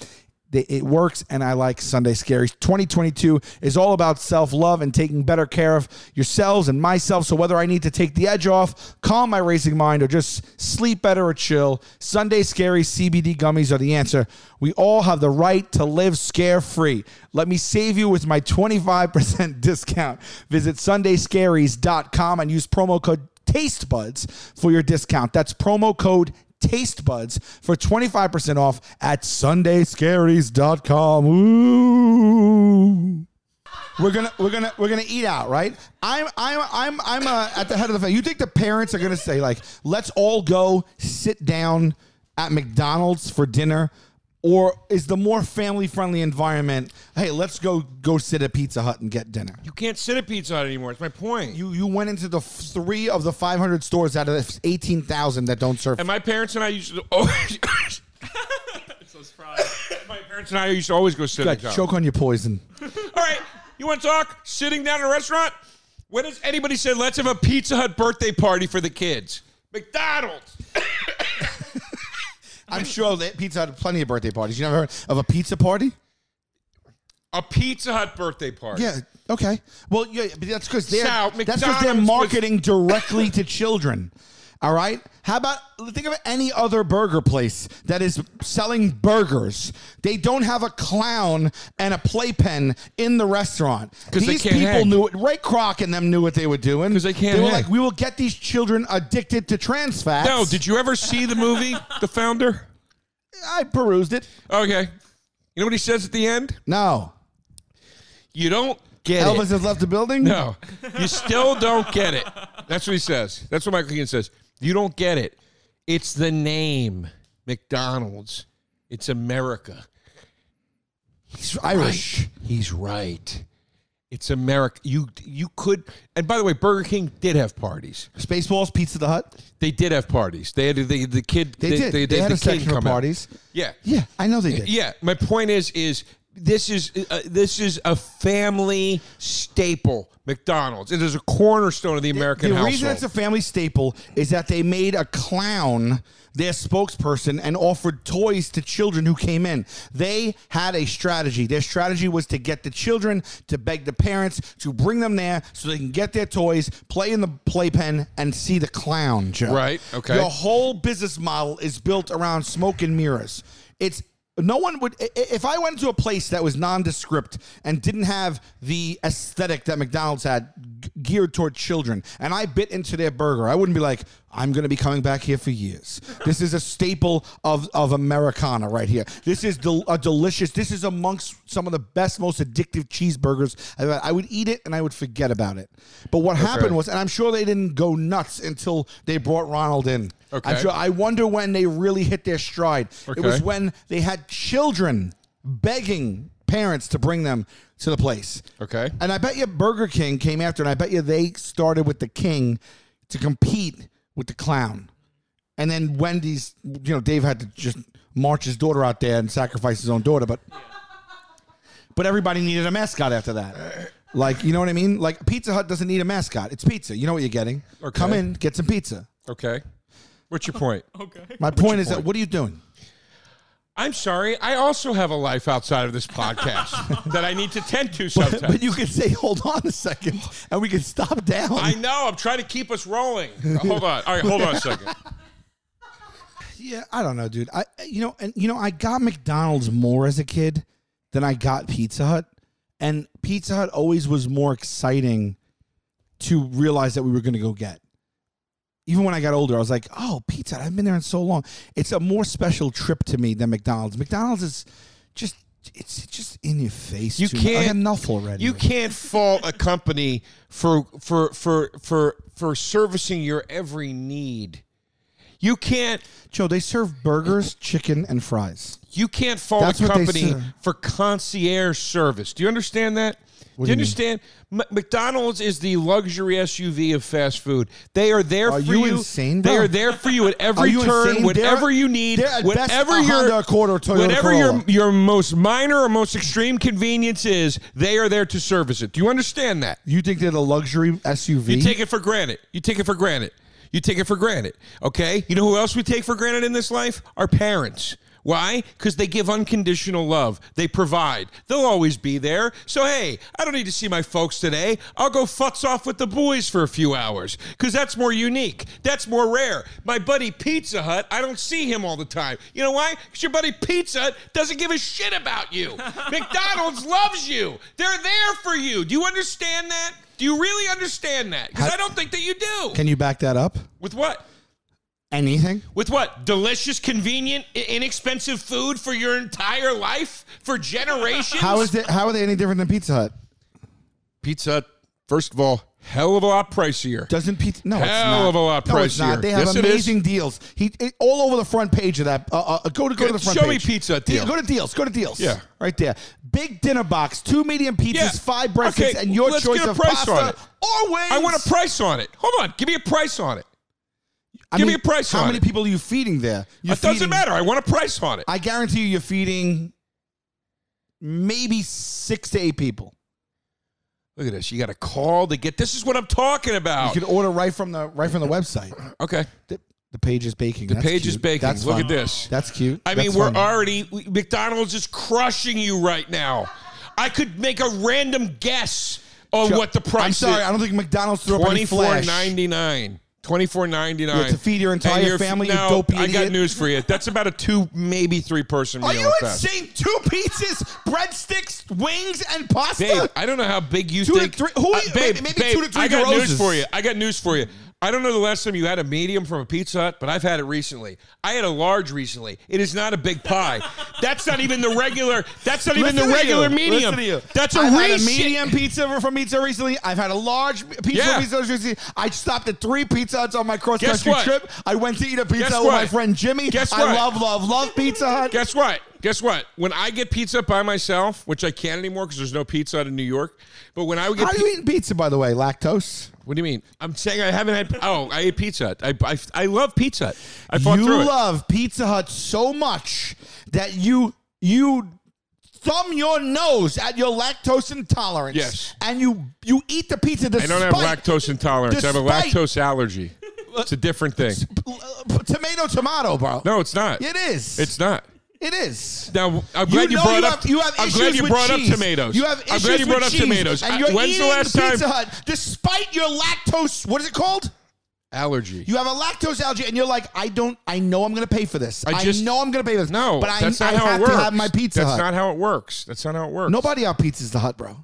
it works, and I like Sunday Scaries. 2022 is all about self love and taking better care of yourselves and myself. So, whether I need to take the edge off, calm my racing mind, or just sleep better or chill, Sunday Scaries CBD gummies are the answer. We all have the right to live scare free. Let me save you with my 25% discount. Visit sundayscaries.com and use promo code TasteBuds for your discount. That's promo code Taste Buds for 25% off at sundayscaries.com. Ooh. We're gonna we're gonna we're gonna eat out, right? I'm I'm I'm I'm uh, at the head of the family. You think the parents are gonna say like, let's all go sit down at McDonald's for dinner, or is the more family friendly environment? Hey, let's go go sit at Pizza Hut and get dinner. You can't sit at Pizza Hut anymore. It's my point. You you went into the f- three of the 500 stores out of the 18,000 that don't serve. and my parents and I used to oh, always. Those fries. my parents and I used to always go sit Good, choke on your poison. All right, you want to talk? Sitting down in a restaurant? When has anybody said, let's have a Pizza Hut birthday party for the kids? McDonald's. I'm sure that Pizza Hut had plenty of birthday parties. You never heard of a pizza party? A Pizza Hut birthday party. Yeah. Okay. Well, yeah, but that's because they're Sal, that's because they're McDonald's was- marketing directly to children. All right. How about think of any other burger place that is selling burgers? They don't have a clown and a playpen in the restaurant 'Cause they these can't people hang. knew it. Ray Kroc and them knew what they were doing 'Cause they can't They were hang. like, we will get these children addicted to trans fats. No, did you ever see the movie, The Founder? I perused it? Okay. You know what he says at the end? No. You don't get it Elvis it. has left the building. No, you still don't get it. That's what he says. That's what Michael Keaton says. You don't get it. It's the name McDonald's. It's America. He's Irish. Right. He's right. It's America. You you could. And by the way, Burger King did have parties. Spaceballs, Pizza the Hut. They did have parties. They had the, the kid. They, did. They, had the a section of come out. parties. Yeah. Yeah, I know they did. Yeah, my point is is this is uh, this is a family staple. McDonald's. It is a cornerstone of the American the household. reason it's a family staple is that they made a clown their spokesperson and offered toys to children who came in. They had a strategy. Their strategy was to get the children to beg the parents to bring them there so they can get their toys, play in the playpen, and see the clown, Joe. Right, okay. Your whole business model is built around smoke and mirrors. It's no one would if I went to a place that was nondescript and didn't have the aesthetic that McDonald's had geared toward children and I bit into their burger, I wouldn't be like, I'm going to be coming back here for years. This is a staple of, of Americana right here. This is del- a delicious. This is amongst some of the best, most addictive cheeseburgers I've. I would eat it and I would forget about it. But what happened was, and I'm sure they didn't go nuts until they brought Ronald in. I'm Okay. sure. I wonder when they really hit their stride. Okay. It was when they had children begging parents to bring them to the place. Okay. And I bet you Burger King came after, and I bet you they started with the king to compete with the clown. And then Wendy's, you know, Dave had to just march his daughter out there and sacrifice his own daughter, but but everybody needed a mascot after that. Like, you know what I mean? Like Pizza Hut doesn't need a mascot. It's pizza. You know what you're getting. Okay. Come in, get some pizza. Okay. What's your point? Okay. My point is point? that what are you doing? I'm sorry. I also have a life outside of this podcast that I need to tend to sometimes. But you could say, hold on a second, and we can stop down. I know. I'm trying to keep us rolling. Hold on. All right. Hold on a second. Yeah, I don't know, dude. I you know, and you know, I got McDonald's more as a kid than I got Pizza Hut, and Pizza Hut always was more exciting to realize that we were going to go get. Even when I got older, I was like, "Oh, Pizza I've been there in so long. It's a more special trip to me than McDonald's. McDonald's is just." It's just in your face. You too can't- enough already. You can't fault a company for for for for for servicing your every need. You can't Joe, they serve burgers, chicken, and fries. you can't fault That's a company for concierge service. Do you understand that? Do you you understand? M- McDonald's is the luxury SUV of fast food. They are there Are for you you. insane, They bro? are there for you at every you turn, insane? whatever They're- you need, they're at best whatever a your Honda Accord or Toyota whatever your your most minor or most extreme convenience is, they are there to service it. Do you understand that? You think they're the luxury SUV? You take it for granted. You take it for granted. You take it for granted. Okay? You know who else we take for granted in this life? Our parents. Why? Because they give unconditional love. They provide. They'll always be there. So, hey, I don't need to see my folks today. I'll go futz off with the boys for a few hours because that's more unique. That's more rare. My buddy Pizza Hut, I don't see him all the time. You know why? Because your buddy Pizza Hut doesn't give a shit about you. McDonald's loves you. They're there for you. Do you understand that? Do you really understand that? Because I don't think that you do. Can you back that up? With what? Anything? With what? Delicious, convenient, i- inexpensive food for your entire life? For generations? How is it? How are they any different than Pizza Hut? Pizza Hut, first of all, hell of a lot pricier. Doesn't pizza? No, it's Hell not. of a lot No, it's not. pricier. They have Yes, it is. amazing deals. He it, all over the front page of that. Uh, uh, go to go to the front Show me page. Pizza Hut deal. Go to deals. Go to deals. Yeah. right there. Big dinner box, two medium pizzas, Yeah. five breakfasts, Okay, and your let's choice get a of price on pasta it. or wings. I want a price on it. Hold on. Give me a price on it. I give me a price on it. How on many it. people are you feeding there? You're it doesn't feeding- matter. I want a price on it. I guarantee you, you're feeding maybe six to eight people. Look at this. You got a call to get. This is what I'm talking about. You can order right from the right from the website. okay. The, the page is baking. The page is baking. Look at this. That's cute. I mean, That's we're fun. already we- McDonald's is crushing you right now. I could make a random guess on what the price I'm sorry, is. I don't think McDonald's threw up any Twenty four flash. ninety nine. Twenty four ninety nine to feed your entire family, you no, dopey I got news for you. That's about a two, maybe three person meal. Are you at best. insane? Two pizzas, breadsticks, wings, and pasta. Babe, I don't know how big you Two to think. three- who- Uh, maybe- babe, maybe babe, two to three I got news for you. I got news for you. I don't know the last time you had a medium from a Pizza Hut, but I've had it recently. I had a large recently. It is not a big pie. That's not even the regular. That's not even Listen the to regular you. medium. Listen to you. That's a I've had a medium pizza from pizza Hut recently. I've had a large pizza Yeah. from pizza recently. I stopped at three Pizza Huts on my cross Guess country what? trip. I went to eat a pizza Guess with my what? friend Jimmy. Guess I what? love, love, love Pizza Hut. Guess what? Guess what? When I get pizza by myself, which I can't anymore because there's no Pizza Hut in New York, but when I would get, How are you eating pizza, by the way? Lactose? What do you mean? I'm saying I haven't had. Oh, I ate Pizza Hut. I, I, I love Pizza Hut. I fought you through it. love Pizza Hut so much that you you thumb your nose at your lactose intolerance. Yes. And you you eat the pizza I despite don't have lactose intolerance. I have a despite- lactose allergy. It's a different thing. tomato tomato, bro. No, it's not. It is. It's not. It is. Now, I'm glad you, know brought you up. have, you have I'm issues glad you with brought cheese. up tomatoes. You have I'm issues glad you brought up cheese, tomatoes. And you're when's eating the last time? Pizza Hut despite your lactose. What is it called? Allergy. You have a lactose allergy, and you're like, I don't. I know I'm going to pay for this. I just- know I'm going to pay for this. no, but I, that's not I how have it works. to have my Pizza That's Hut. not how it works. That's not how it works. Nobody out pizzas the Hut, bro.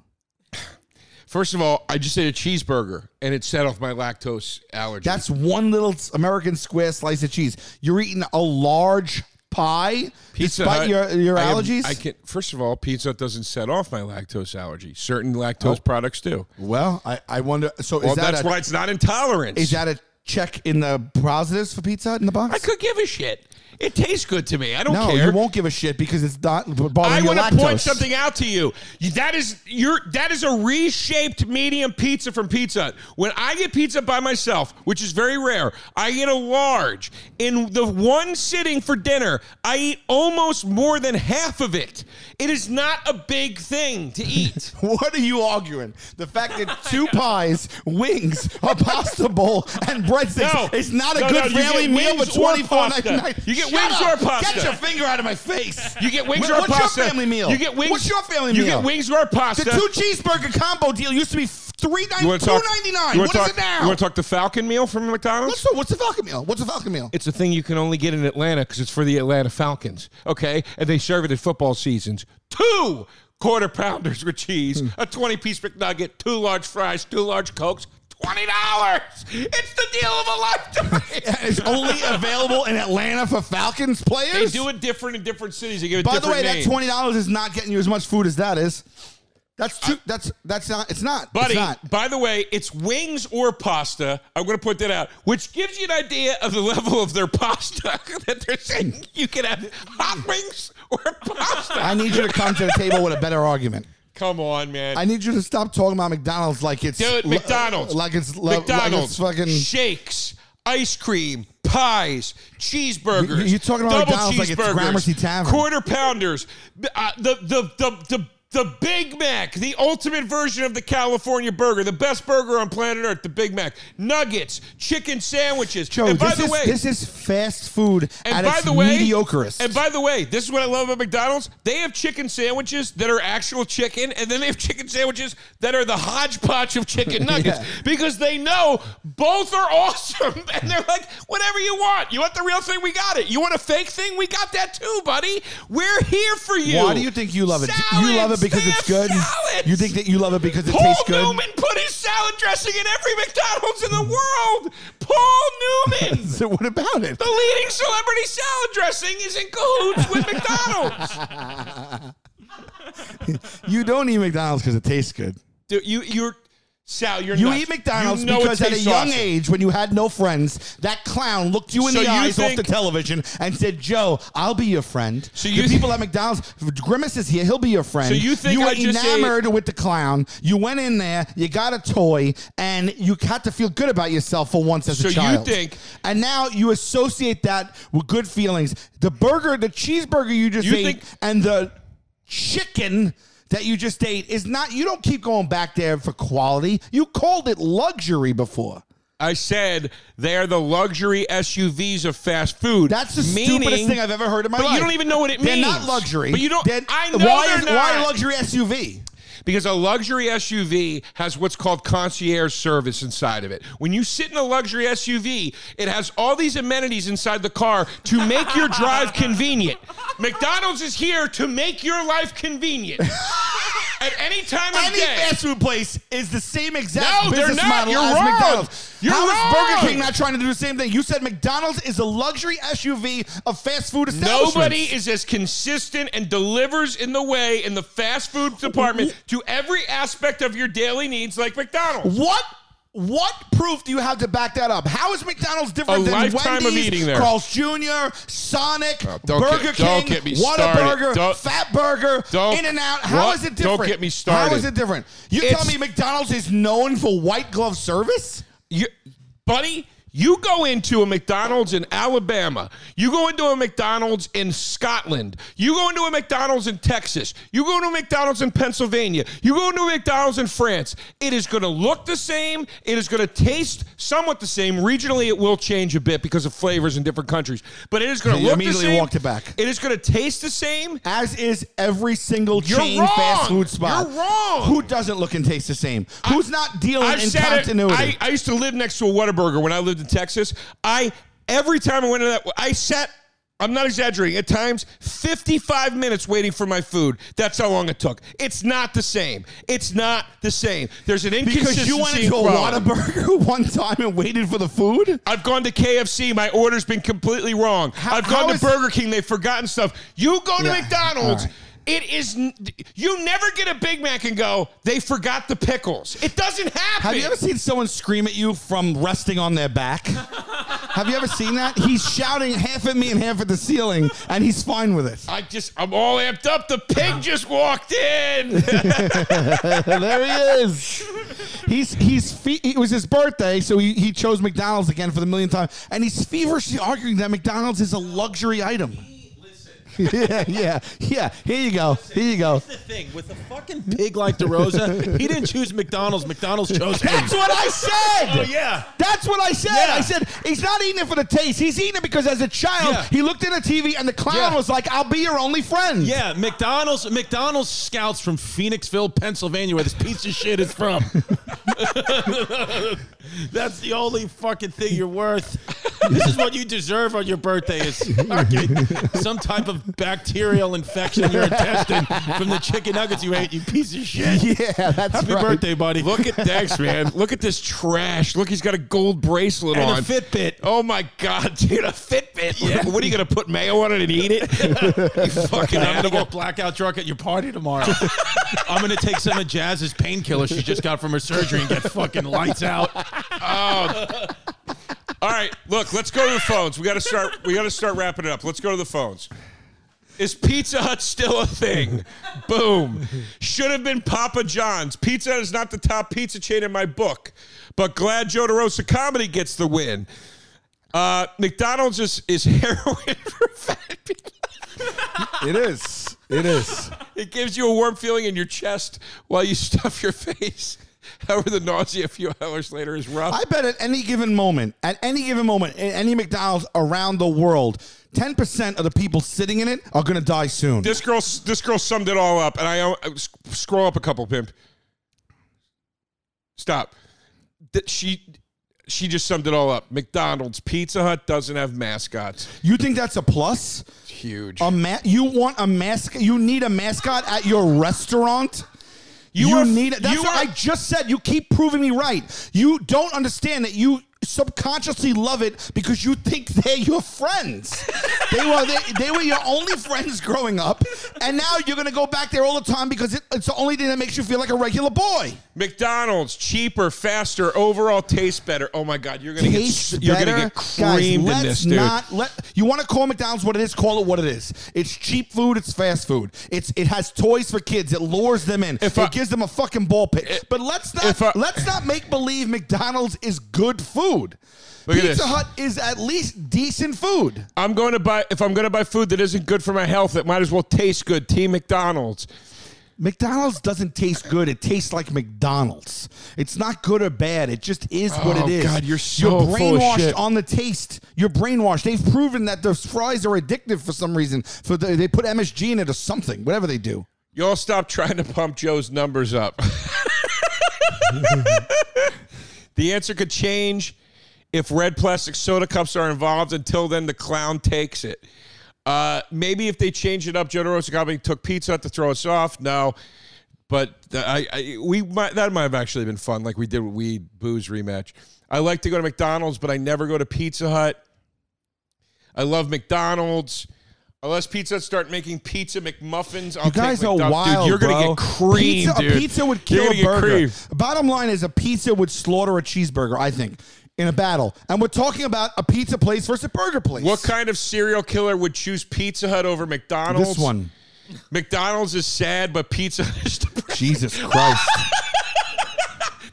First of all, I just ate a cheeseburger and it set off my lactose allergy. That's one little American square slice of cheese. You're eating a large pie Pizza despite Hut, your your I am- allergies. I can. First of all, Pizza Hut doesn't set off my lactose allergy. Certain lactose Oh. products do. well, I, I wonder. So is Well, that that's a, why it's not intolerance. is that a check in the positives for Pizza Hut in the box? I could give a shit. It tastes good to me. I don't care. no, care. you won't give a shit because it's not bothering I your want to lactose. point something out to you. You- That is your that is a reshaped medium pizza from Pizza Hut. When I get pizza by myself, which is very rare, I get a large. In the one sitting for dinner, I eat almost more than half of it. It is not a big thing to eat. What are you arguing? The fact that two pies, wings, a pasta bowl, and breadsticks No. is not a No, good no, you family get meal wings for or twenty four pasta. ninety nine. You get wings or pasta. Get your finger out of my face. You get wings or What's pasta. your family meal? You get wings. What's your family you meal? You get wings or pasta. The two cheeseburger combo deal used to be three ninety two talk? ninety nine. What wanna is it now? You want to talk the Falcon meal from McDonald's? What's the, what's the Falcon meal? What's the Falcon meal? It's a thing you can only get in Atlanta because it's for the Atlanta Falcons. Okay, and they serve it at football seasons. Two quarter pounders with cheese, hmm. a twenty piece McNugget, two large fries, two large cokes. Twenty dollars. It's the deal of a lifetime. it's only available in Atlanta for Falcons players. they do it different in different cities. They give it By the different way, names. that twenty dollars is not getting you as much food as that is. That's too. that's that's not. It's not. Buddy, it's not. by the way, it's wings or pasta. I'm going to put that out, which gives you an idea of the level of their pasta that they're saying you can have hot wings or pasta. I need you to come to the table with a better argument. Come on, man. I need you to stop talking about McDonald's like it's Dude, McDonald's. like it's McDonald's. like it's fucking. shakes, ice cream, pies, cheeseburgers. You- you- you're talking about double McDonald's like it's cheeseburgers, Gramercy Tavern. quarter pounders, uh, the, the the the The Big Mac, the ultimate version of the California burger, the best burger on planet Earth, the Big Mac. Nuggets, chicken sandwiches. Joe, and by the is way, this is fast food and at by its the way, mediocrest. And by the way, this is what I love about McDonald's. They have chicken sandwiches that are actual chicken, and then they have chicken sandwiches that are the hodgepodge of chicken nuggets Yeah. because they know both are awesome. And they're like, whatever you want. You want the real thing? We got it. You want a fake thing? We got that too, buddy. We're here for you. Why do you think you love it? You love it because it's good. salads. You think that you love it because it Paul tastes good. Paul Newman put his salad dressing in every McDonald's in the world. Paul Newman. So what about it? The leading celebrity salad dressing is in cahoots with McDonald's. You don't eat McDonald's because it tastes good. Dude, you you're Sal, you're You nuts. eat McDonald's You know it because at a tastes young awesome. age, when you had no friends, that clown looked you in So the you eyes off the television and said, "Joe, I'll be your friend." So the you thi- people at McDonald's, Grimace is here; he'll be your friend. So you think you I were just enamored with the clown? You went in there, you got a toy, and you had to feel good about yourself for once as So a you child. think- and now you associate that with good feelings. The burger, the cheeseburger you just You ate, think- and the chicken that you just ate is not you don't keep going back there for quality you called it luxury before I said they're the luxury SUVs of fast food. that's the meaning, stupidest thing i've ever heard in my but life you don't even know what it means. they're not luxury But you don't. They're- I know why they're is, not. why luxury suv Because a luxury SUV has what's called concierge service inside of it. When you sit in a luxury SUV, it has all these amenities inside the car to make your drive convenient. McDonald's is here to make your life convenient. At any time of any day. fast food place is the same exact No, they're business not. model You're as wrong. McDonald's. You're How is wrong. Burger King not trying to do the same thing? You said McDonald's is a luxury SUV of fast food establishments. Nobody is as consistent and delivers in the way in the fast food department to every aspect of your daily needs like McDonald's. What? What proof do you have to back that up? How is McDonald's different A than Wendy's, eating there. Carl's Jr., Sonic, Oh, Burger get- King, get me started. Whataburger, Don't- Fat Burger, In and Out? How What? is it Don't get me started. How is it different? You It's- tell me McDonald's is known for white glove service? You, buddy, you go into a McDonald's in Alabama. You go into a McDonald's in Scotland. You go into a McDonald's in Texas. You go into a McDonald's in Pennsylvania. You go into a McDonald's in France. It is going to look the same. It is going to taste somewhat the same. Regionally, it will change a bit because of flavors in different countries. But it is going to look the immediately same. walked it back. It is going to taste the same. As is every single You're chain wrong. fast food spot. You're wrong. Who doesn't look and taste the same? Who's not dealing I've in said it. continuity? I, I used to live next to a Whataburger when I lived in Texas. I every time I went to that, I sat. I'm not exaggerating. At times, 55 minutes waiting for my food. That's how long it took. It's not the same. It's not the same. There's an inconsistency. because you went to a. Whataburger one time and waited for the food? I've gone to KFC. My order's been completely wrong. How- I've gone to Burger King. They've forgotten stuff. You go to Yeah. McDonald's. It is. You never get a Big Mac and go. They forgot the pickles. It doesn't happen. Have you ever seen someone scream at you from resting on their back? Have you ever seen that? He's shouting half at me and half at the ceiling, and he's fine with it. I just, I'm all amped up. The pig just walked in. there he is. He's he's fe- it was his birthday, so he, he chose McDonald's again for the millionth time, and he's feverishly arguing that McDonald's is a luxury item. yeah, yeah, yeah. Here you go. Here you go. That's the thing with a fucking pig like DeRosa, he didn't choose McDonald's. McDonald's chose him. That's what I said. Oh, yeah. That's what I said. Yeah. I said he's not eating it for the taste. He's eating it because as a child, Yeah. he looked at a TV and the clown Yeah. was like, "I'll be your only friend." Yeah, McDonald's McDonald's scouts from Phoenixville, Pennsylvania, where this piece of shit is from. That's the only fucking thing you're worth. This is what you deserve on your birthday is fucking some type of bacterial infection in your intestine from the chicken nuggets you ate, you piece of shit. yeah, that's Happy right. birthday, buddy. Look at Dex, man. Look at this trash. Look, he's got a gold bracelet and on. a Fitbit. Oh my God, dude, a Fitbit. What are you gonna put mayo on it and eat it? you fucking I'm gonna get blackout drunk at your party tomorrow. I'm gonna take some of Jazz's painkiller she just got from her surgery and get fucking lights out. Oh. All right, look, let's go to the phones. We got to start. We got to start wrapping it up. Let's go to the phones. Is Pizza Hut still a thing? Boom. Should have been Papa John's. Pizza Hut is not the top pizza chain in my book, but glad Joe DeRosa comedy gets the win. Uh, McDonald's is, is heroin for fat people. It is. It is. it gives you a warm feeling in your chest while you stuff your face. However, the nausea a few hours later is rough. I bet at any given moment, at any given moment, in any McDonald's around the world, ten percent of the people sitting in it are going to die soon. this girl, this girl summed it all up, and I uh, s- scroll up a couple, pimp. Stop. That she, she just summed it all up. McDonald's, Pizza Hut doesn't have mascots. You think that's a plus? Huge. A ma- you want a mascot? You need a mascot at your restaurant? You, are- need it. That's you what are- I just said. You keep proving me right. You don't understand that you subconsciously love it because you think they're your friends. they were they, they were your only friends growing up, and now you're gonna go back there all the time because it, it's the only thing that makes you feel like a regular boy. McDonald's cheaper, faster, overall tastes better. Oh my God, you're gonna Tastes get you're gonna get Guys, creamed let's in this, dude. not let you want to call McDonald's what it is. Call it what it is. It's cheap food. It's fast food. It's it has toys for kids. It lures them in. If it I- gives them a fucking ball pit. Eh, but let's not I- let's not make believe McDonald's is good food. Look at Pizza this. Hut is at least decent food. I'm going to buy if I'm going to buy food that isn't good for my health. It might as well taste good. Team McDonald's. McDonald's doesn't taste good. It tastes like McDonald's. It's not good or bad. It just is what Oh, it is. God, you're so you're full of brainwashed shit. on the taste. You're brainwashed. They've proven that those fries are addictive for some reason. For the, they put MSG in it or something. Whatever they do. You all stop trying to pump Joe's numbers up. the answer could change if red plastic soda cups are involved. Until then, the clown takes it. Uh, maybe if they change it up, Joe DeRosa Company took pizza Hut to throw us off. No, but I, I we might that might have actually been fun, like we did with weed booze rematch. I like to go to McDonald's, but I never go to Pizza Hut. I love McDonald's. Unless Pizza Hut start making pizza McMuffins, I'll You guys take are wild, dude, you're gonna get creamed, pizza, dude. A pizza would kill a burger. Bottom line is a pizza would slaughter a cheeseburger. I think in a battle, and we're talking about a pizza place versus a burger place. What kind of serial killer would choose Pizza Hut over McDonald's? This one. McDonald's is sad, but Pizza Hut is the Jesus Christ.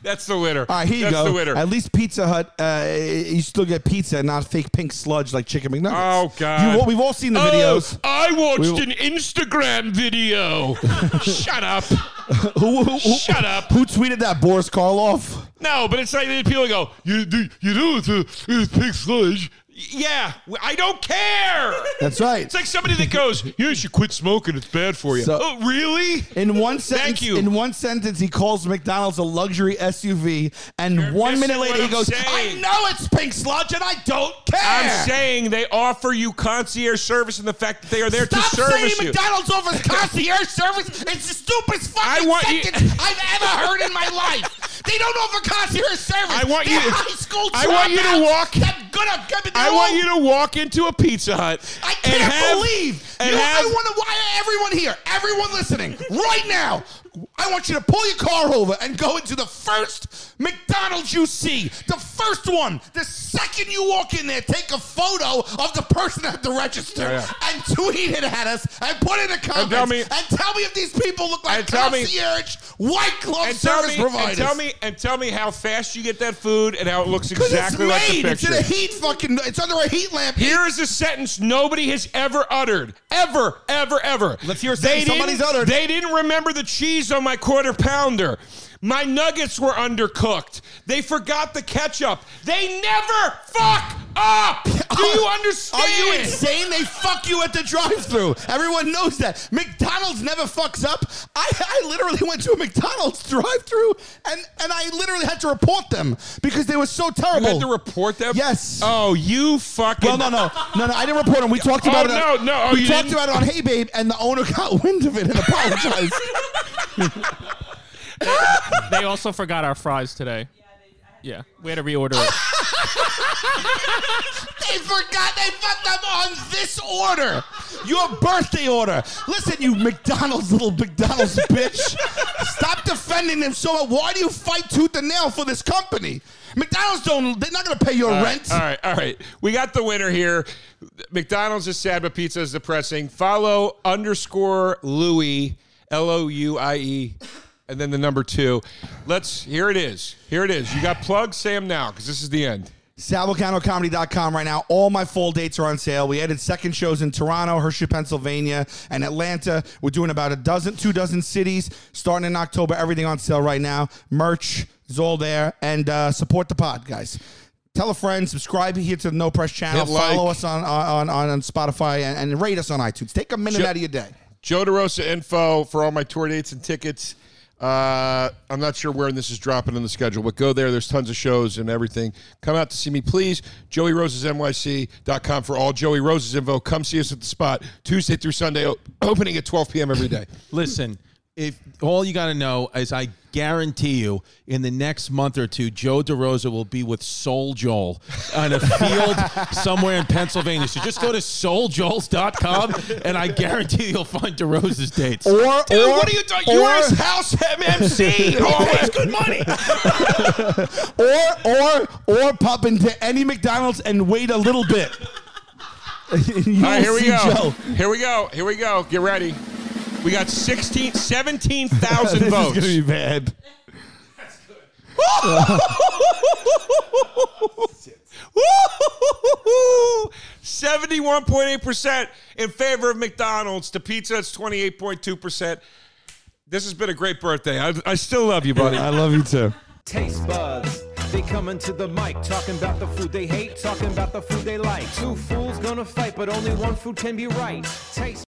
That's the winner. All right, here you That's go. the winner. At least Pizza Hut, uh, you still get pizza and not fake pink sludge like chicken McNuggets. Oh, God. You, we've all seen the Oh, videos. I watched We- an Instagram video. Shut up. Who, who, who, Shut up. Who tweeted that? Boris Karloff. No, but it's like people go, you do, you do it's, a, it's pig sludge. Yeah, I don't care. That's right. It's like somebody that goes, you should quit smoking. It's bad for you. So- oh, really? In one sentence, Thank you. in one sentence, he calls McDonald's a luxury SUV, and one minute later he I'm goes, "I know it's pink sludge, and I don't care." I'm saying they offer you concierge service and the fact that they are there Stop to service saying you. McDonald's offers concierge service. It's the stupidest I fucking want you- I've ever heard in my life. They don't offer concierge service. I want you to- high school I want you to walk- gonna I want you to walk into a Pizza Hut I can't have, believe. and you know, have I want to. Why everyone here, everyone listening, right now, I want you to pull your car over and go into the first McDonald's you see. The first one. The second you walk in there, take a photo of the person at the register Yeah, yeah. and tweet it at us and put it in the comments tell me- and tell me if these people look like and tell me- concierge white glove and tell service me, providers. and tell me, and tell me how fast you get that food and how it looks 'Cause exactly it's like the made. It's in picture. a heat fucking. It's under a heat lamp. Here is a sentence nobody has ever uttered. Ever, ever, ever. Let's hear a sentence somebody's didn't- uttered. They didn't remember the cheese on my quarter pounder. My nuggets were undercooked. They forgot the ketchup. They never fuck up. Do you understand? Are you insane? They fuck you at the drive-through. Everyone knows that. McDonald's never fucks up. I, I literally went to a McDonald's drive-through and and I literally had to report them because they were so You terrible. had to report them? Yes. Oh, you fucking. well, no, no, no, no. I didn't report them. We talked Oh, about it. no, no. Oh, we talked didn't? about it on Hey Babe, and the owner got wind of it and apologized. They also forgot our fries today. Yeah, we had to reorder it. They forgot they put them on this order. Your birthday order. Listen, you McDonald's little McDonald's bitch. Stop defending them so much. Why do you fight tooth and nail for this company? McDonald's don't they're not gonna pay your All right, rent. All right, all right. We got the winner here. McDonald's is sad, but pizza is depressing. Follow underscore Louie, L O U I E, and then the number two. Let's. Here it is. Here it is. You got plugs. Sam now, because this is the end. SalVulcanoComedy.com right now. All my fall dates are on sale. We added second shows in Toronto, Hershey, Pennsylvania, and Atlanta. We're doing about a dozen, two dozen cities starting in October. Everything on sale right now. Merch is all there. And uh, support the pod, guys. Tell a friend, subscribe here to the No Press channel, Hit like. follow us on on, on, on Spotify, and, and rate us on iTunes. Take a minute Jo- out of your day. Joe DeRosa info for all my tour dates and tickets. Uh, I'm not sure where this is dropping on the schedule, but go there. There's tons of shows and everything. Come out to see me, please. JoeyRosesNYC.com for all Joey Roses info. Come see us at the spot Tuesday through Sunday, opening at 12 p.m. every day. Listen, if all you got to know is, I guarantee you, in the next month or two, Joe DeRosa will be with Soul Joel on a field somewhere in Pennsylvania. So just go to souljoels.com, and I guarantee you you'll find DeRosa's dates. Or, Dude, or, what are you doing? or- U.S. House MMC. Always good money. or or or pop into any McDonald's and wait a little bit. All right, here we go. Joe. Here we go. Here we go. Get ready. We got 16, 17,000 This votes. is gonna be bad. Seventy-one point eight percent in favor of McDonald's. The pizza is twenty-eight point two percent. This has been a great birthday. I, I still love you, buddy. I love you too. Taste buds. They coming to the mic, talking about the food they hate, talking about the food they like. Two fools gonna fight, but only one food can be right. Taste